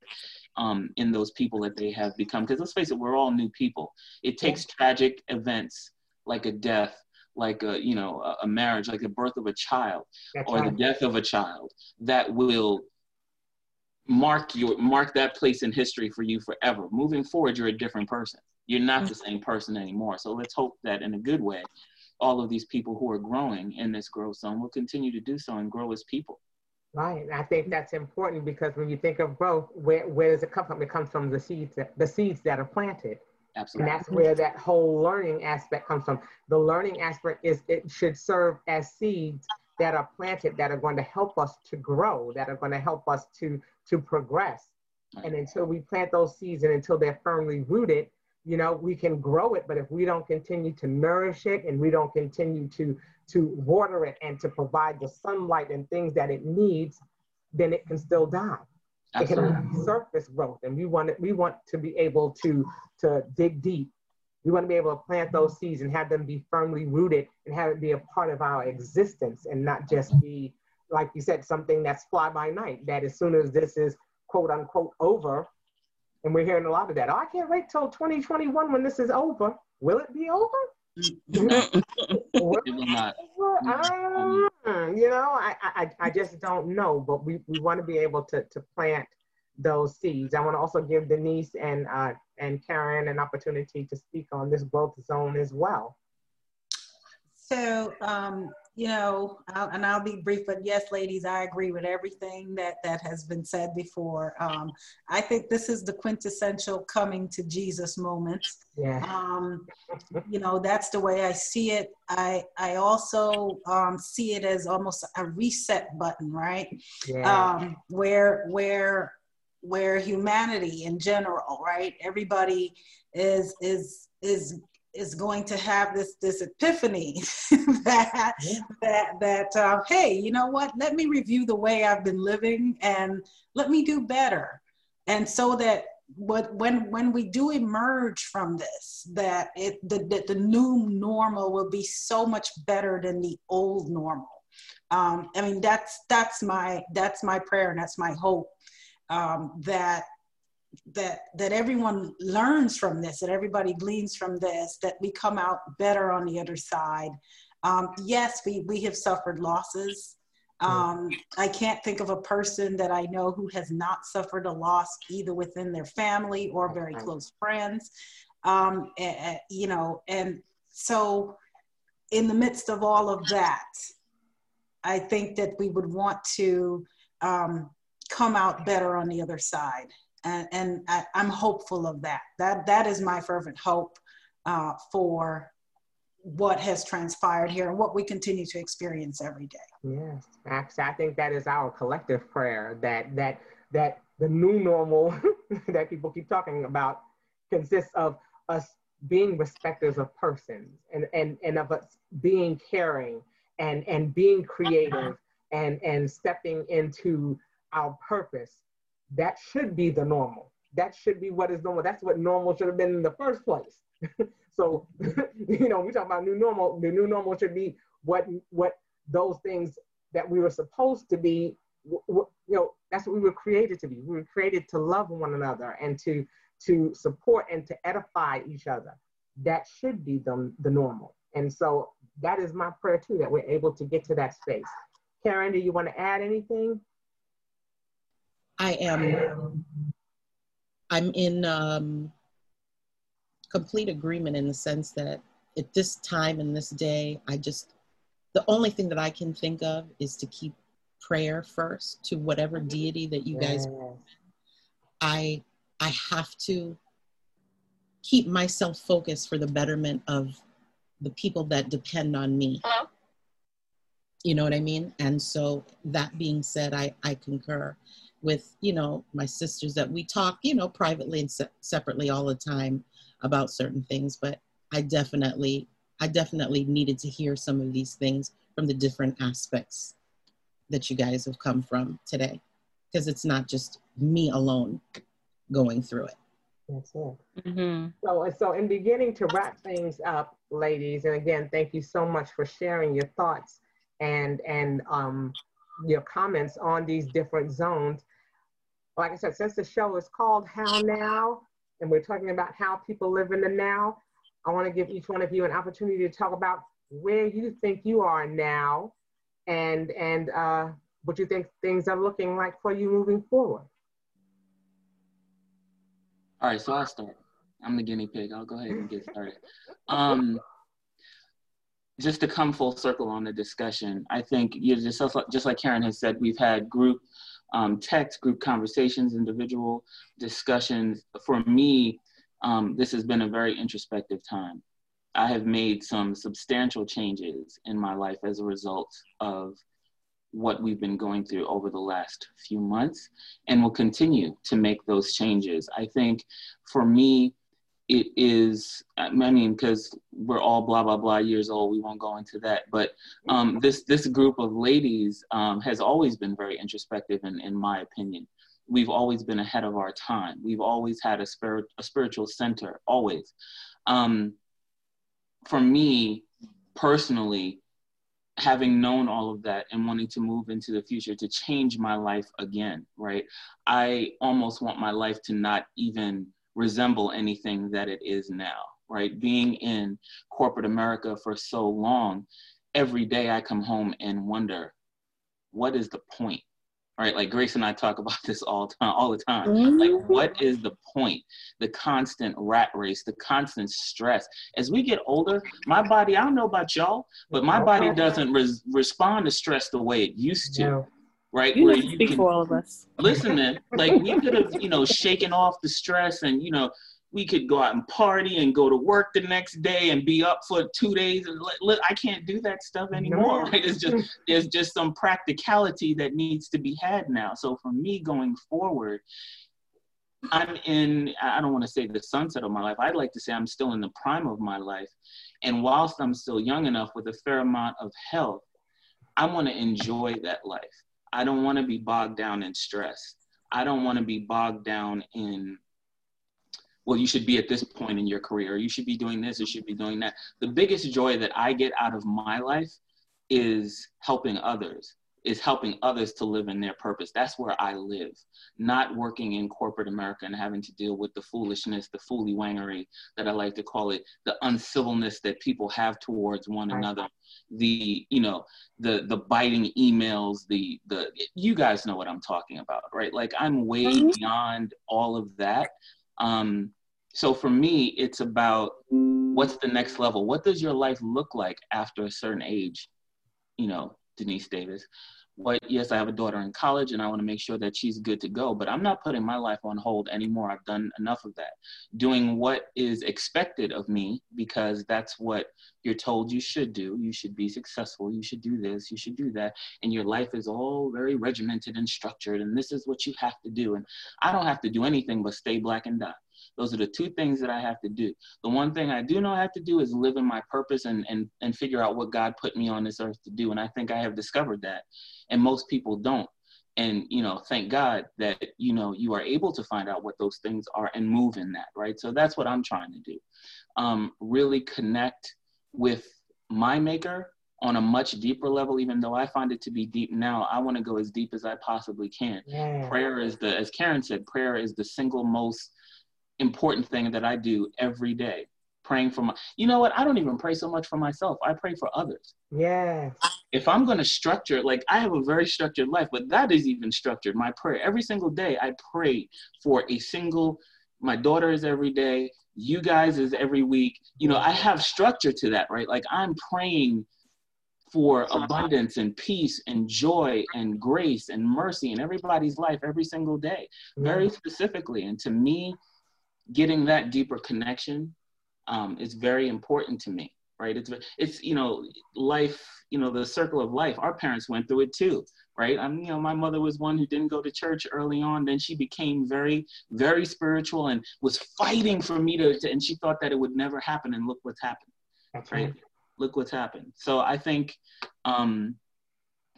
um, in those people that they have become because let's face it we're all new people it takes tragic events like a death like a you know a, marriage like the birth of a child That's or right. the death of a child that will mark your mark that place in history for you forever moving forward you're a different person you're not the mm. same person anymore so let's hope that in a good way all of these people who are growing in this growth zone will continue to do so and grow as people Right. I think that's important because when you think of growth, where, where does it come from? It comes from the seeds that, the seeds that are planted. Absolutely. And that's where that whole learning aspect comes from. The learning aspect is it should serve as seeds that are planted that are going to help us to grow, that are going to help us to to progress. And until we plant those seeds and until they're firmly rooted, you know, we can grow it. But if we don't continue to nourish it and we don't continue to to water it and to provide the sunlight and things that it needs, then it can still die. Absolutely. It surface growth, and we want it, we want to be able to to dig deep. We want to be able to plant those seeds and have them be firmly rooted and have it be a part of our existence and not just be, like you said, something that's fly by night. That as soon as this is quote unquote over, and we're hearing a lot of that. Oh, I can't wait till 2021 when this is over. Will it be over? will it not. Uh, you know, I, I, I just don't know, but we, we want to be able to, to plant those seeds. I want to also give Denise and, uh, and Karen an opportunity to speak on this growth zone as well. So, um, you know, I'll, and I'll be brief, but yes, ladies, I agree with everything that that has been said before. Um, I think this is the quintessential coming to Jesus moment. Yeah. Um, you know, that's the way I see it. I I also um, see it as almost a reset button, right? Yeah. Um, where where where humanity in general, right? Everybody is is is is going to have this this epiphany that yeah. that that uh, hey you know what? Let me review the way i've been living and let me do better. And so that what when when we do emerge from this that it the, the, the new normal will be so much better than the old normal. Um, i mean that's that's my that's my prayer and that's my hope um, that that that everyone learns from this that everybody gleans from this that we come out better on the other side. Um, yes we, we have suffered losses. Um, i can't think of a person that i know who has not suffered a loss either within their family or very close friends. Um, and, you know and so in the midst of all of that i think that we would want to um, come out better on the other side and, and I, am hopeful of that. That that is my fervent hope uh, for what has transpired here and what we continue to experience every day. Yes, actually, I think that is our collective prayer that that that the new normal that people keep talking about consists of us being respecters of persons and and and of us being caring and and being creative and and stepping into our purpose that should be the normal. That should be what is normal. That's what normal should have been in the first place. so, you know, we talk about new normal. The new normal should be what what those things that we were supposed to be. you know, that's what we were created to be. We were created to love one another and to to support and to edify each other. That should be the, the normal. And so that is my prayer too, that we're able to get to that space. Karen, do you want to add anything? I am, I'm in um, complete agreement in the sense that at this time and this day, I just, the only thing that I can think of is to keep prayer first to whatever deity that you guys, I, I have to keep myself focused for the betterment of the people that depend on me. Hello? You know what I mean? And so that being said, I, I concur with you know my sisters that we talk you know privately and se- separately all the time about certain things but i definitely i definitely needed to hear some of these things from the different aspects that you guys have come from today because it's not just me alone going through it. That's it. Mm-hmm. So, so in beginning to wrap things up, ladies, and again, thank you so much for sharing your thoughts and and um, your comments on these different zones. Like I said, since the show is called How Now, and we're talking about how people live in the now, I want to give each one of you an opportunity to talk about where you think you are now, and and uh, what you think things are looking like for you moving forward. All right, so I'll start. I'm the guinea pig. I'll go ahead and get started. Um, just to come full circle on the discussion, I think you know, just, just like Karen has said, we've had group um, text, group conversations, individual discussions. For me, um, this has been a very introspective time. I have made some substantial changes in my life as a result of what we've been going through over the last few months and will continue to make those changes. I think for me, it is, I mean, because we're all blah, blah, blah years old, we won't go into that. But um, this, this group of ladies um, has always been very introspective, in, in my opinion. We've always been ahead of our time. We've always had a, spirit, a spiritual center, always. Um, for me, personally, having known all of that and wanting to move into the future to change my life again, right? I almost want my life to not even resemble anything that it is now, right? Being in corporate America for so long, every day I come home and wonder, what is the point? right? Like Grace and I talk about this all time, all the time. Mm-hmm. Like, what is the point? The constant rat race, the constant stress. As we get older, my body, I don't know about y'all, but my body doesn't res- respond to stress the way it used to. No. Right, you where you speak can, for all of us. Listen, man, like we could have, you know, shaken off the stress and you know we could go out and party and go to work the next day and be up for two days and I can't do that stuff anymore. Right? It's just there's just some practicality that needs to be had now. So for me going forward, I'm in I don't want to say the sunset of my life. I'd like to say I'm still in the prime of my life. And whilst I'm still young enough with a fair amount of health, I want to enjoy that life. I don't want to be bogged down in stress. I don't want to be bogged down in well, you should be at this point in your career, you should be doing this, you should be doing that. The biggest joy that I get out of my life is helping others, is helping others to live in their purpose. That's where I live, not working in corporate America and having to deal with the foolishness, the fooly wangery that I like to call it, the uncivilness that people have towards one another, the, you know, the the biting emails, the the you guys know what I'm talking about, right? Like I'm way mm-hmm. beyond all of that. Um, so for me, it's about what's the next level? What does your life look like after a certain age? You know, Denise Davis. What, yes, I have a daughter in college and I want to make sure that she's good to go, but I'm not putting my life on hold anymore. I've done enough of that. Doing what is expected of me because that's what you're told you should do. You should be successful. You should do this. You should do that. And your life is all very regimented and structured. And this is what you have to do. And I don't have to do anything but stay black and die. Those are the two things that I have to do. The one thing I do know I have to do is live in my purpose and, and, and figure out what God put me on this earth to do. And I think I have discovered that. And most people don't. And, you know, thank God that, you know, you are able to find out what those things are and move in that, right? So that's what I'm trying to do. Um, really connect with my maker on a much deeper level, even though I find it to be deep now, I want to go as deep as I possibly can. Yeah. Prayer is the, as Karen said, prayer is the single most important thing that I do every day. Praying for my, you know what? I don't even pray so much for myself. I pray for others. Yeah. If I'm going to structure, like I have a very structured life, but that is even structured. My prayer every single day, I pray for a single. My daughter is every day. You guys is every week. You know, I have structure to that, right? Like I'm praying for abundance and peace and joy and grace and mercy in everybody's life every single day, very specifically. And to me, getting that deeper connection um, is very important to me right? It's it's you know life you know the circle of life. Our parents went through it too right? I'm you know my mother was one who didn't go to church early on. Then she became very very spiritual and was fighting for me to, to and she thought that it would never happen. And look what's happened That's right? right. Look what's happened. So i think um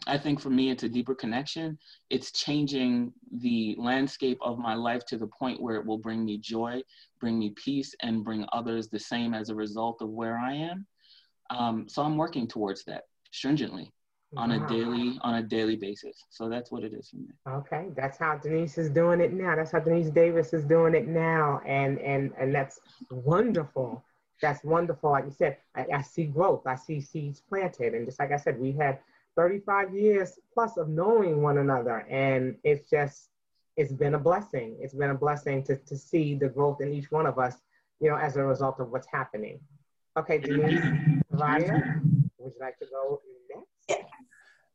I think for me, it's a deeper connection. It's changing the landscape of my life to the point where it will bring me joy, bring me peace, and bring others the same as a result of where I am. Um, so I'm working towards that stringently on wow. a daily on a daily basis. So that's what it is for me. Okay, that's how Denise is doing it now. That's how Denise Davis is doing it now, and and and that's wonderful. That's wonderful. Like you said, I, I see growth. I see seeds planted, and just like I said, we had 35 years plus of knowing one another, and it's just it's been a blessing. It's been a blessing to to see the growth in each one of us, you know, as a result of what's happening. Okay, Denise, Raya, would you like to go next? Yeah.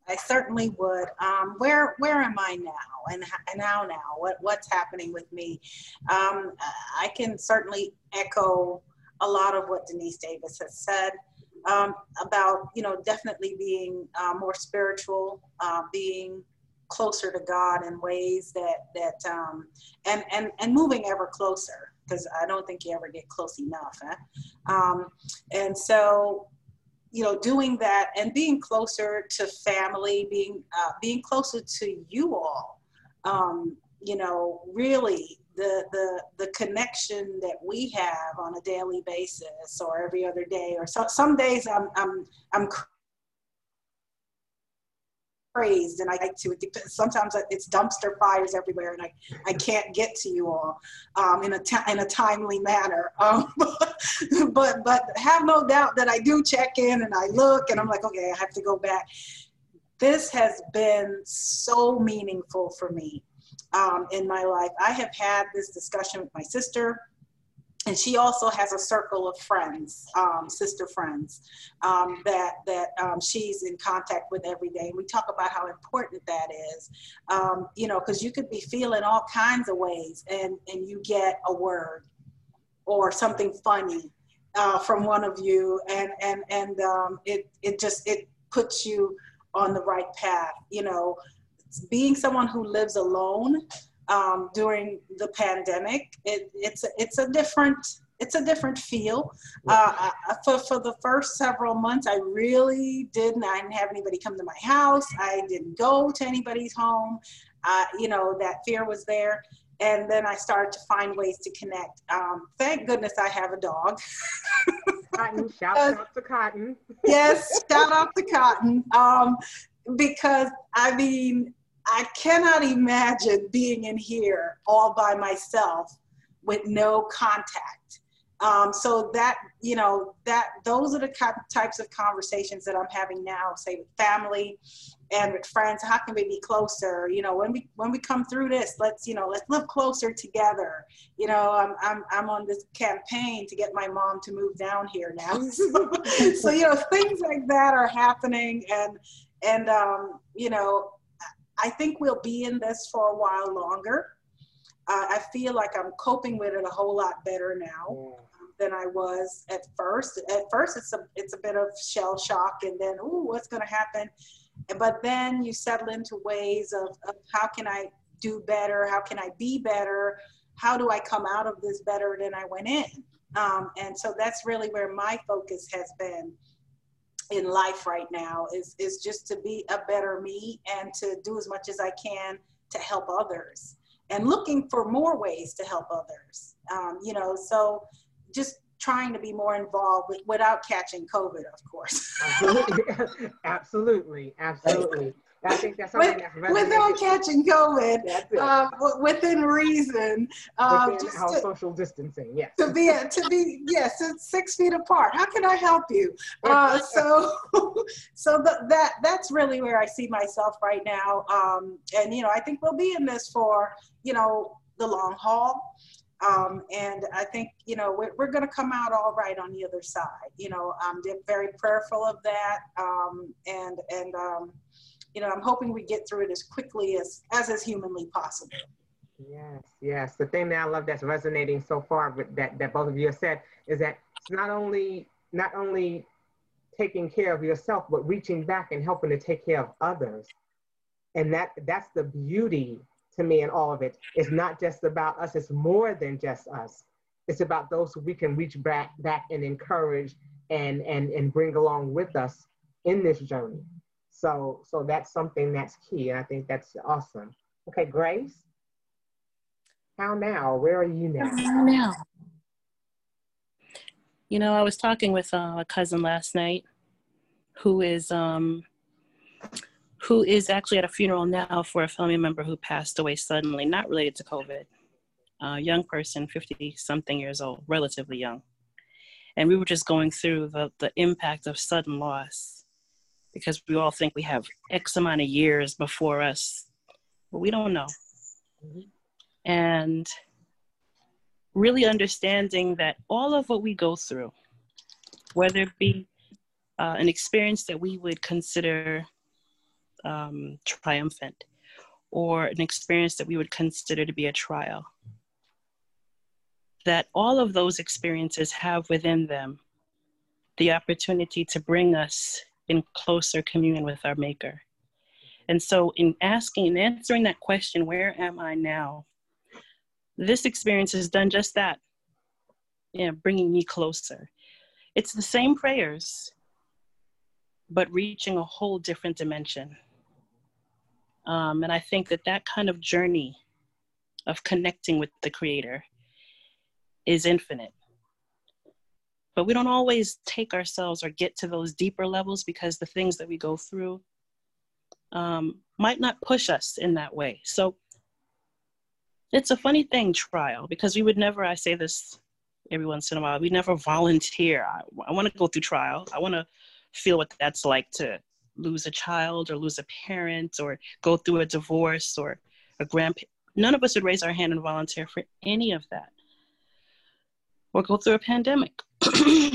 I certainly would. Um, where where am I now, and and how now? What what's happening with me? Um, I can certainly echo a lot of what Denise Davis has said um, about you know definitely being uh, more spiritual, uh, being closer to God in ways that that um, and and and moving ever closer because I don't think you ever get close enough. Eh? Um, and so you know doing that and being closer to family being uh, being closer to you all um, you know really the the the connection that we have on a daily basis or every other day or so some days i'm i'm i'm praised and I like to. Sometimes it's dumpster fires everywhere and I, I can't get to you all um, in, a in a timely manner. Um, but, but have no doubt that I do check in and I look and I'm like, okay, I have to go back. This has been so meaningful for me um, in my life. I have had this discussion with my sister and she also has a circle of friends, um, sister friends, um, that that um, she's in contact with every day. And we talk about how important that is, um, you know, because you could be feeling all kinds of ways, and and you get a word or something funny uh, from one of you, and and and um, it it just it puts you on the right path. You know, being someone who lives alone um, during the pandemic. It, it's it's a different it's a different feel. Uh, for for the first several months, I really didn't. I didn't have anybody come to my house. I didn't go to anybody's home. Uh, you know that fear was there. And then I started to find ways to connect. Um, thank goodness I have a dog. Cotton, shout out to Cotton. yes, shout out to Cotton. Um, because I mean, I cannot imagine being in here all by myself with no contact. Um, so that you know that those are the types of conversations that I'm having now, say with family and with friends. How can we be closer? You know, when we when we come through this, let's you know let's live closer together. You know, I'm I'm I'm on this campaign to get my mom to move down here now. so, so you know things like that are happening, and and um, you know I think we'll be in this for a while longer. Uh, I feel like I'm coping with it a whole lot better now um, than I was at first. At first, it's a it's a bit of shell shock, and then ooh, what's going to happen? But then you settle into ways of, of how can I do better? How can I be better? How do I come out of this better than I went in? Um, and so that's really where my focus has been in life right now is is just to be a better me and to do as much as I can to help others and looking for more ways to help others. Um, you know, so just trying to be more involved with, without catching COVID, of course. absolutely, absolutely, absolutely. I think that's something With, that's without catching COVID, uh, within reason. Uh, within just to, social distancing, yes. To be to be yes, it's six feet apart. How can I help you? Uh, so so the, that that's really where I see myself right now. Um, and you know, I think we'll be in this for you know the long haul. Um, and I think, you know, we're, we're going to come out all right on the other side. You know, I'm very prayerful of that. Um, and, and, um, you know, I'm hoping we get through it as quickly as, as is humanly possible. Yes, yes. The thing that I love that's resonating so far with that, that both of you have said is that it's not only, not only taking care of yourself, but reaching back and helping to take care of others. And that, that's the beauty to me in all of it. It's not just about us, it's more than just us. It's about those who we can reach back, back and encourage and, and, and bring along with us in this journey. So, so that's something that's key. I think that's awesome. Okay, Grace. How now? Where are you now? How now? You know, I was talking with uh, a cousin last night who is um, who is actually at a funeral now for a family member who passed away suddenly, not related to COVID. A young person, 50 something years old, relatively young. And we were just going through the, the impact of sudden loss because we all think we have X amount of years before us, but we don't know. Mm-hmm. And really understanding that all of what we go through, whether it be uh, an experience that we would consider um, triumphant or an experience that we would consider to be a trial. That all of those experiences have within them the opportunity to bring us in closer communion with our Maker. And so, in asking and answering that question, where am I now? This experience has done just that, you know, bringing me closer. It's the same prayers, but reaching a whole different dimension. Um, and I think that that kind of journey of connecting with the Creator is infinite. But we don't always take ourselves or get to those deeper levels because the things that we go through um, might not push us in that way. So it's a funny thing, trial, because we would never, I say this every once in a while, we never volunteer. I, I want to go through trial. I want to feel what that's like to lose a child or lose a parent or go through a divorce or a grandparent. None of us would raise our hand and volunteer for any of that or go through a pandemic.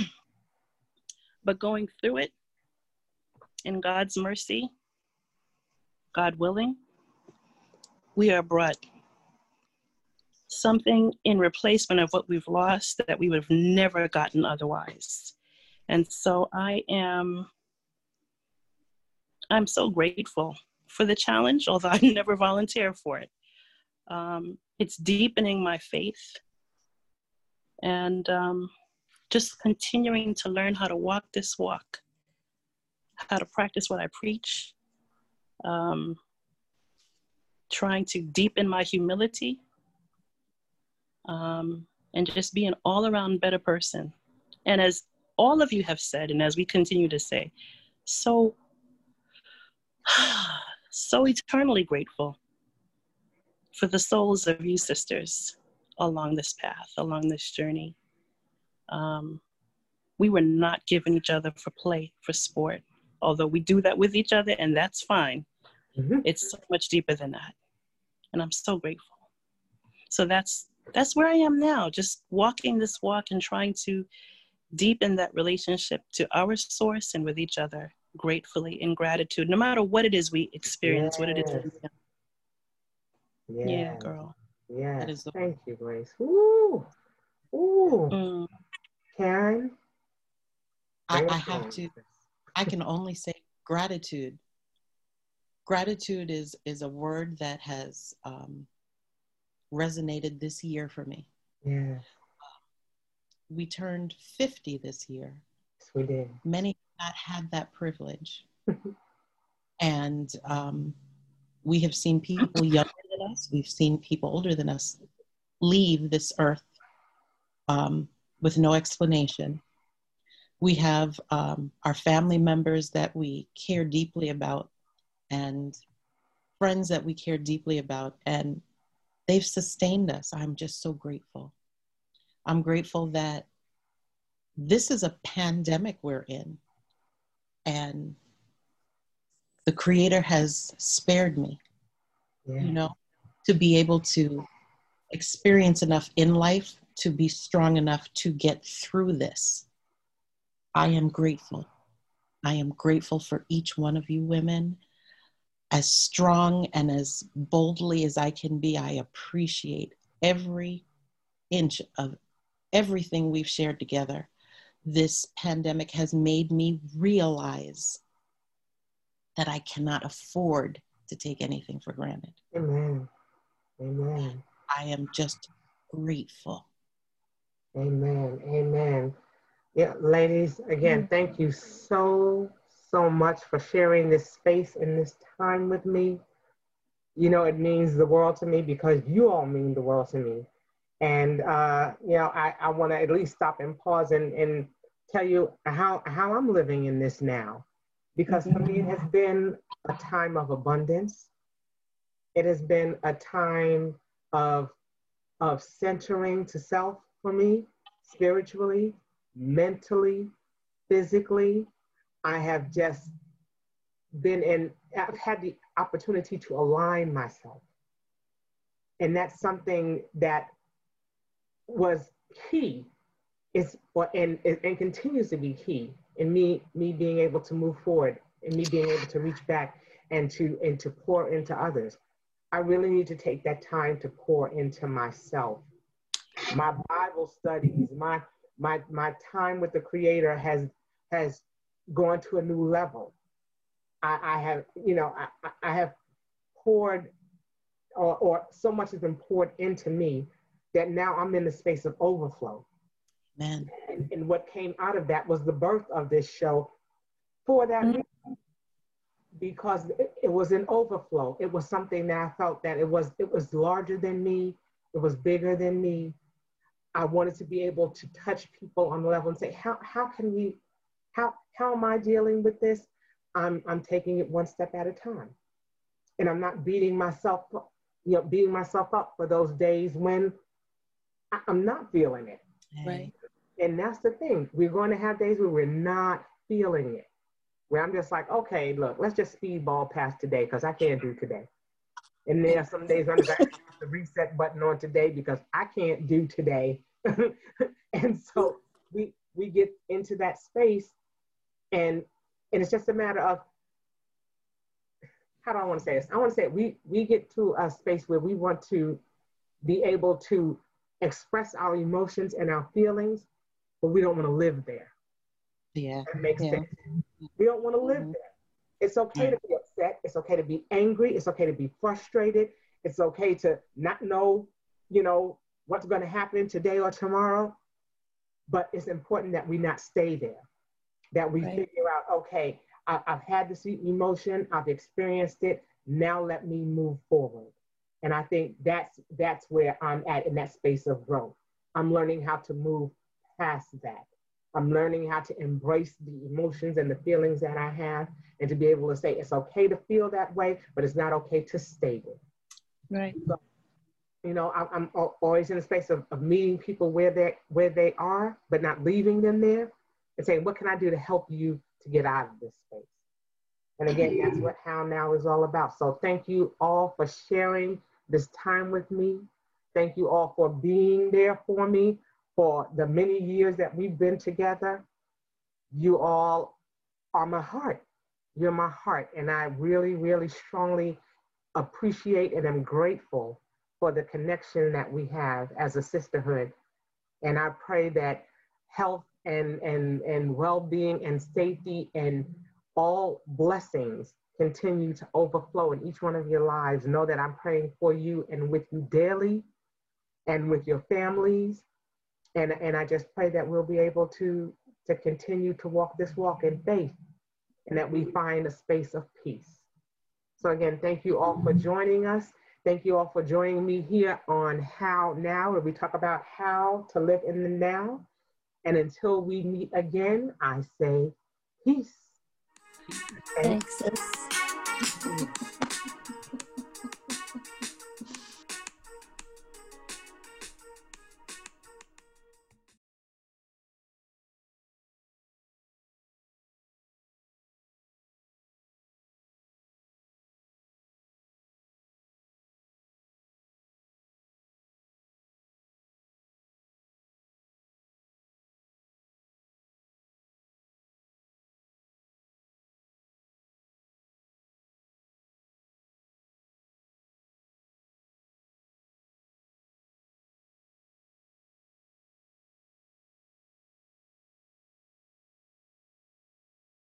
but going through it in God's mercy, God willing, we are brought something in replacement of what we've lost that we would have never gotten otherwise. And so I am I'm so grateful for the challenge, although I never volunteer for it. Um, it's deepening my faith and um, just continuing to learn how to walk this walk, how to practice what I preach, um, trying to deepen my humility, um, and just be an all around better person. And as all of you have said, and as we continue to say, so so eternally grateful for the souls of you sisters along this path, along this journey. Um, we were not given each other for play, for sport, although we do that with each other, and that's fine. Mm-hmm. It's so much deeper than that, and I'm so grateful. So that's that's where I am now, just walking this walk and trying to deepen that relationship to our source and with each other gratefully in gratitude, no matter what it is we experience, yes. what it is. Yes. Yeah, girl. Yeah. The- Thank you, Grace. Ooh. Ooh. Mm. Karen? I, I have to, I can only say gratitude. Gratitude is is a word that has um, resonated this year for me. Yeah. We turned 50 this year. Yes, we did. Many not had that privilege. and um, we have seen people younger than us, we've seen people older than us leave this earth um, with no explanation. We have um, our family members that we care deeply about and friends that we care deeply about, and they've sustained us. I'm just so grateful. I'm grateful that this is a pandemic we're in and the creator has spared me yeah. you know to be able to experience enough in life to be strong enough to get through this i am grateful i am grateful for each one of you women as strong and as boldly as i can be i appreciate every inch of everything we've shared together this pandemic has made me realize that I cannot afford to take anything for granted. Amen. Amen. I am just grateful. Amen. Amen. Yeah, ladies, again, mm. thank you so, so much for sharing this space and this time with me. You know, it means the world to me because you all mean the world to me. And, uh, you know, I, I want to at least stop and pause and, and tell you how, how I'm living in this now. Because for me, it has been a time of abundance. It has been a time of, of centering to self for me, spiritually, mentally, physically. I have just been in, I've had the opportunity to align myself. And that's something that was key is what and, and continues to be key in me me being able to move forward and me being able to reach back and to and to pour into others. I really need to take that time to pour into myself. My Bible studies, my my my time with the creator has has gone to a new level. I, I have, you know, I, I have poured or, or so much has been poured into me that now I'm in the space of overflow. Man. And, and what came out of that was the birth of this show for that mm-hmm. Reason. Because it, it was an overflow. It was something that I felt that it was it was larger than me, it was bigger than me. I wanted to be able to touch people on the level and say, how, how can we, how, how am I dealing with this? I'm, I'm taking it one step at a time. And I'm not beating myself, you know, beating myself up for those days when I, I'm not feeling it. Right. And that's the thing. We're going to have days where we're not feeling it. Where I'm just like, okay, look, let's just speedball past today because I can't do today. And then some days I'm just the reset button on today because I can't do today. and so we we get into that space and and it's just a matter of how do I want to say this? I want to say we we get to a space where we want to be able to express our emotions and our feelings, but we don't want to live there. Yeah. That makes yeah. sense. We don't want to live mm-hmm. there. It's okay to be upset. It's okay to be angry. It's okay to be frustrated. It's okay to not know, you know, what's going to happen today or tomorrow. But it's important that we not stay there, that we right. figure out, okay, I, I've had this emotion, I've experienced it. Now let me move forward. And I think that's that's where I'm at in that space of growth. I'm learning how to move past that. I'm learning how to embrace the emotions and the feelings that I have and to be able to say it's okay to feel that way, but it's not okay to stay there. Right. So, you know, I'm, I'm, always in a space of, of meeting people where they where they are, but not leaving them there, and saying, "What can I do to help you to get out of this space?" And again, that's what How Now is all about. So thank you all for sharing this time with me. Thank you all for being there for me for the many years that we've been together. You all are my heart. You're my heart. And I really, really strongly appreciate and am grateful for the connection that we have as a sisterhood. And I pray that health and, and, and well-being and safety and all blessings continue to overflow in each one of your lives. Know that I'm praying for you and with you daily and with your families. And, and I just pray that we'll be able to, to continue to walk this walk in faith and that we find a space of peace. So again, thank you all for joining us. Thank you all for joining me here on How Now, where we talk about how to live in the now. And until we meet again, I say peace. Thanks. Thanks.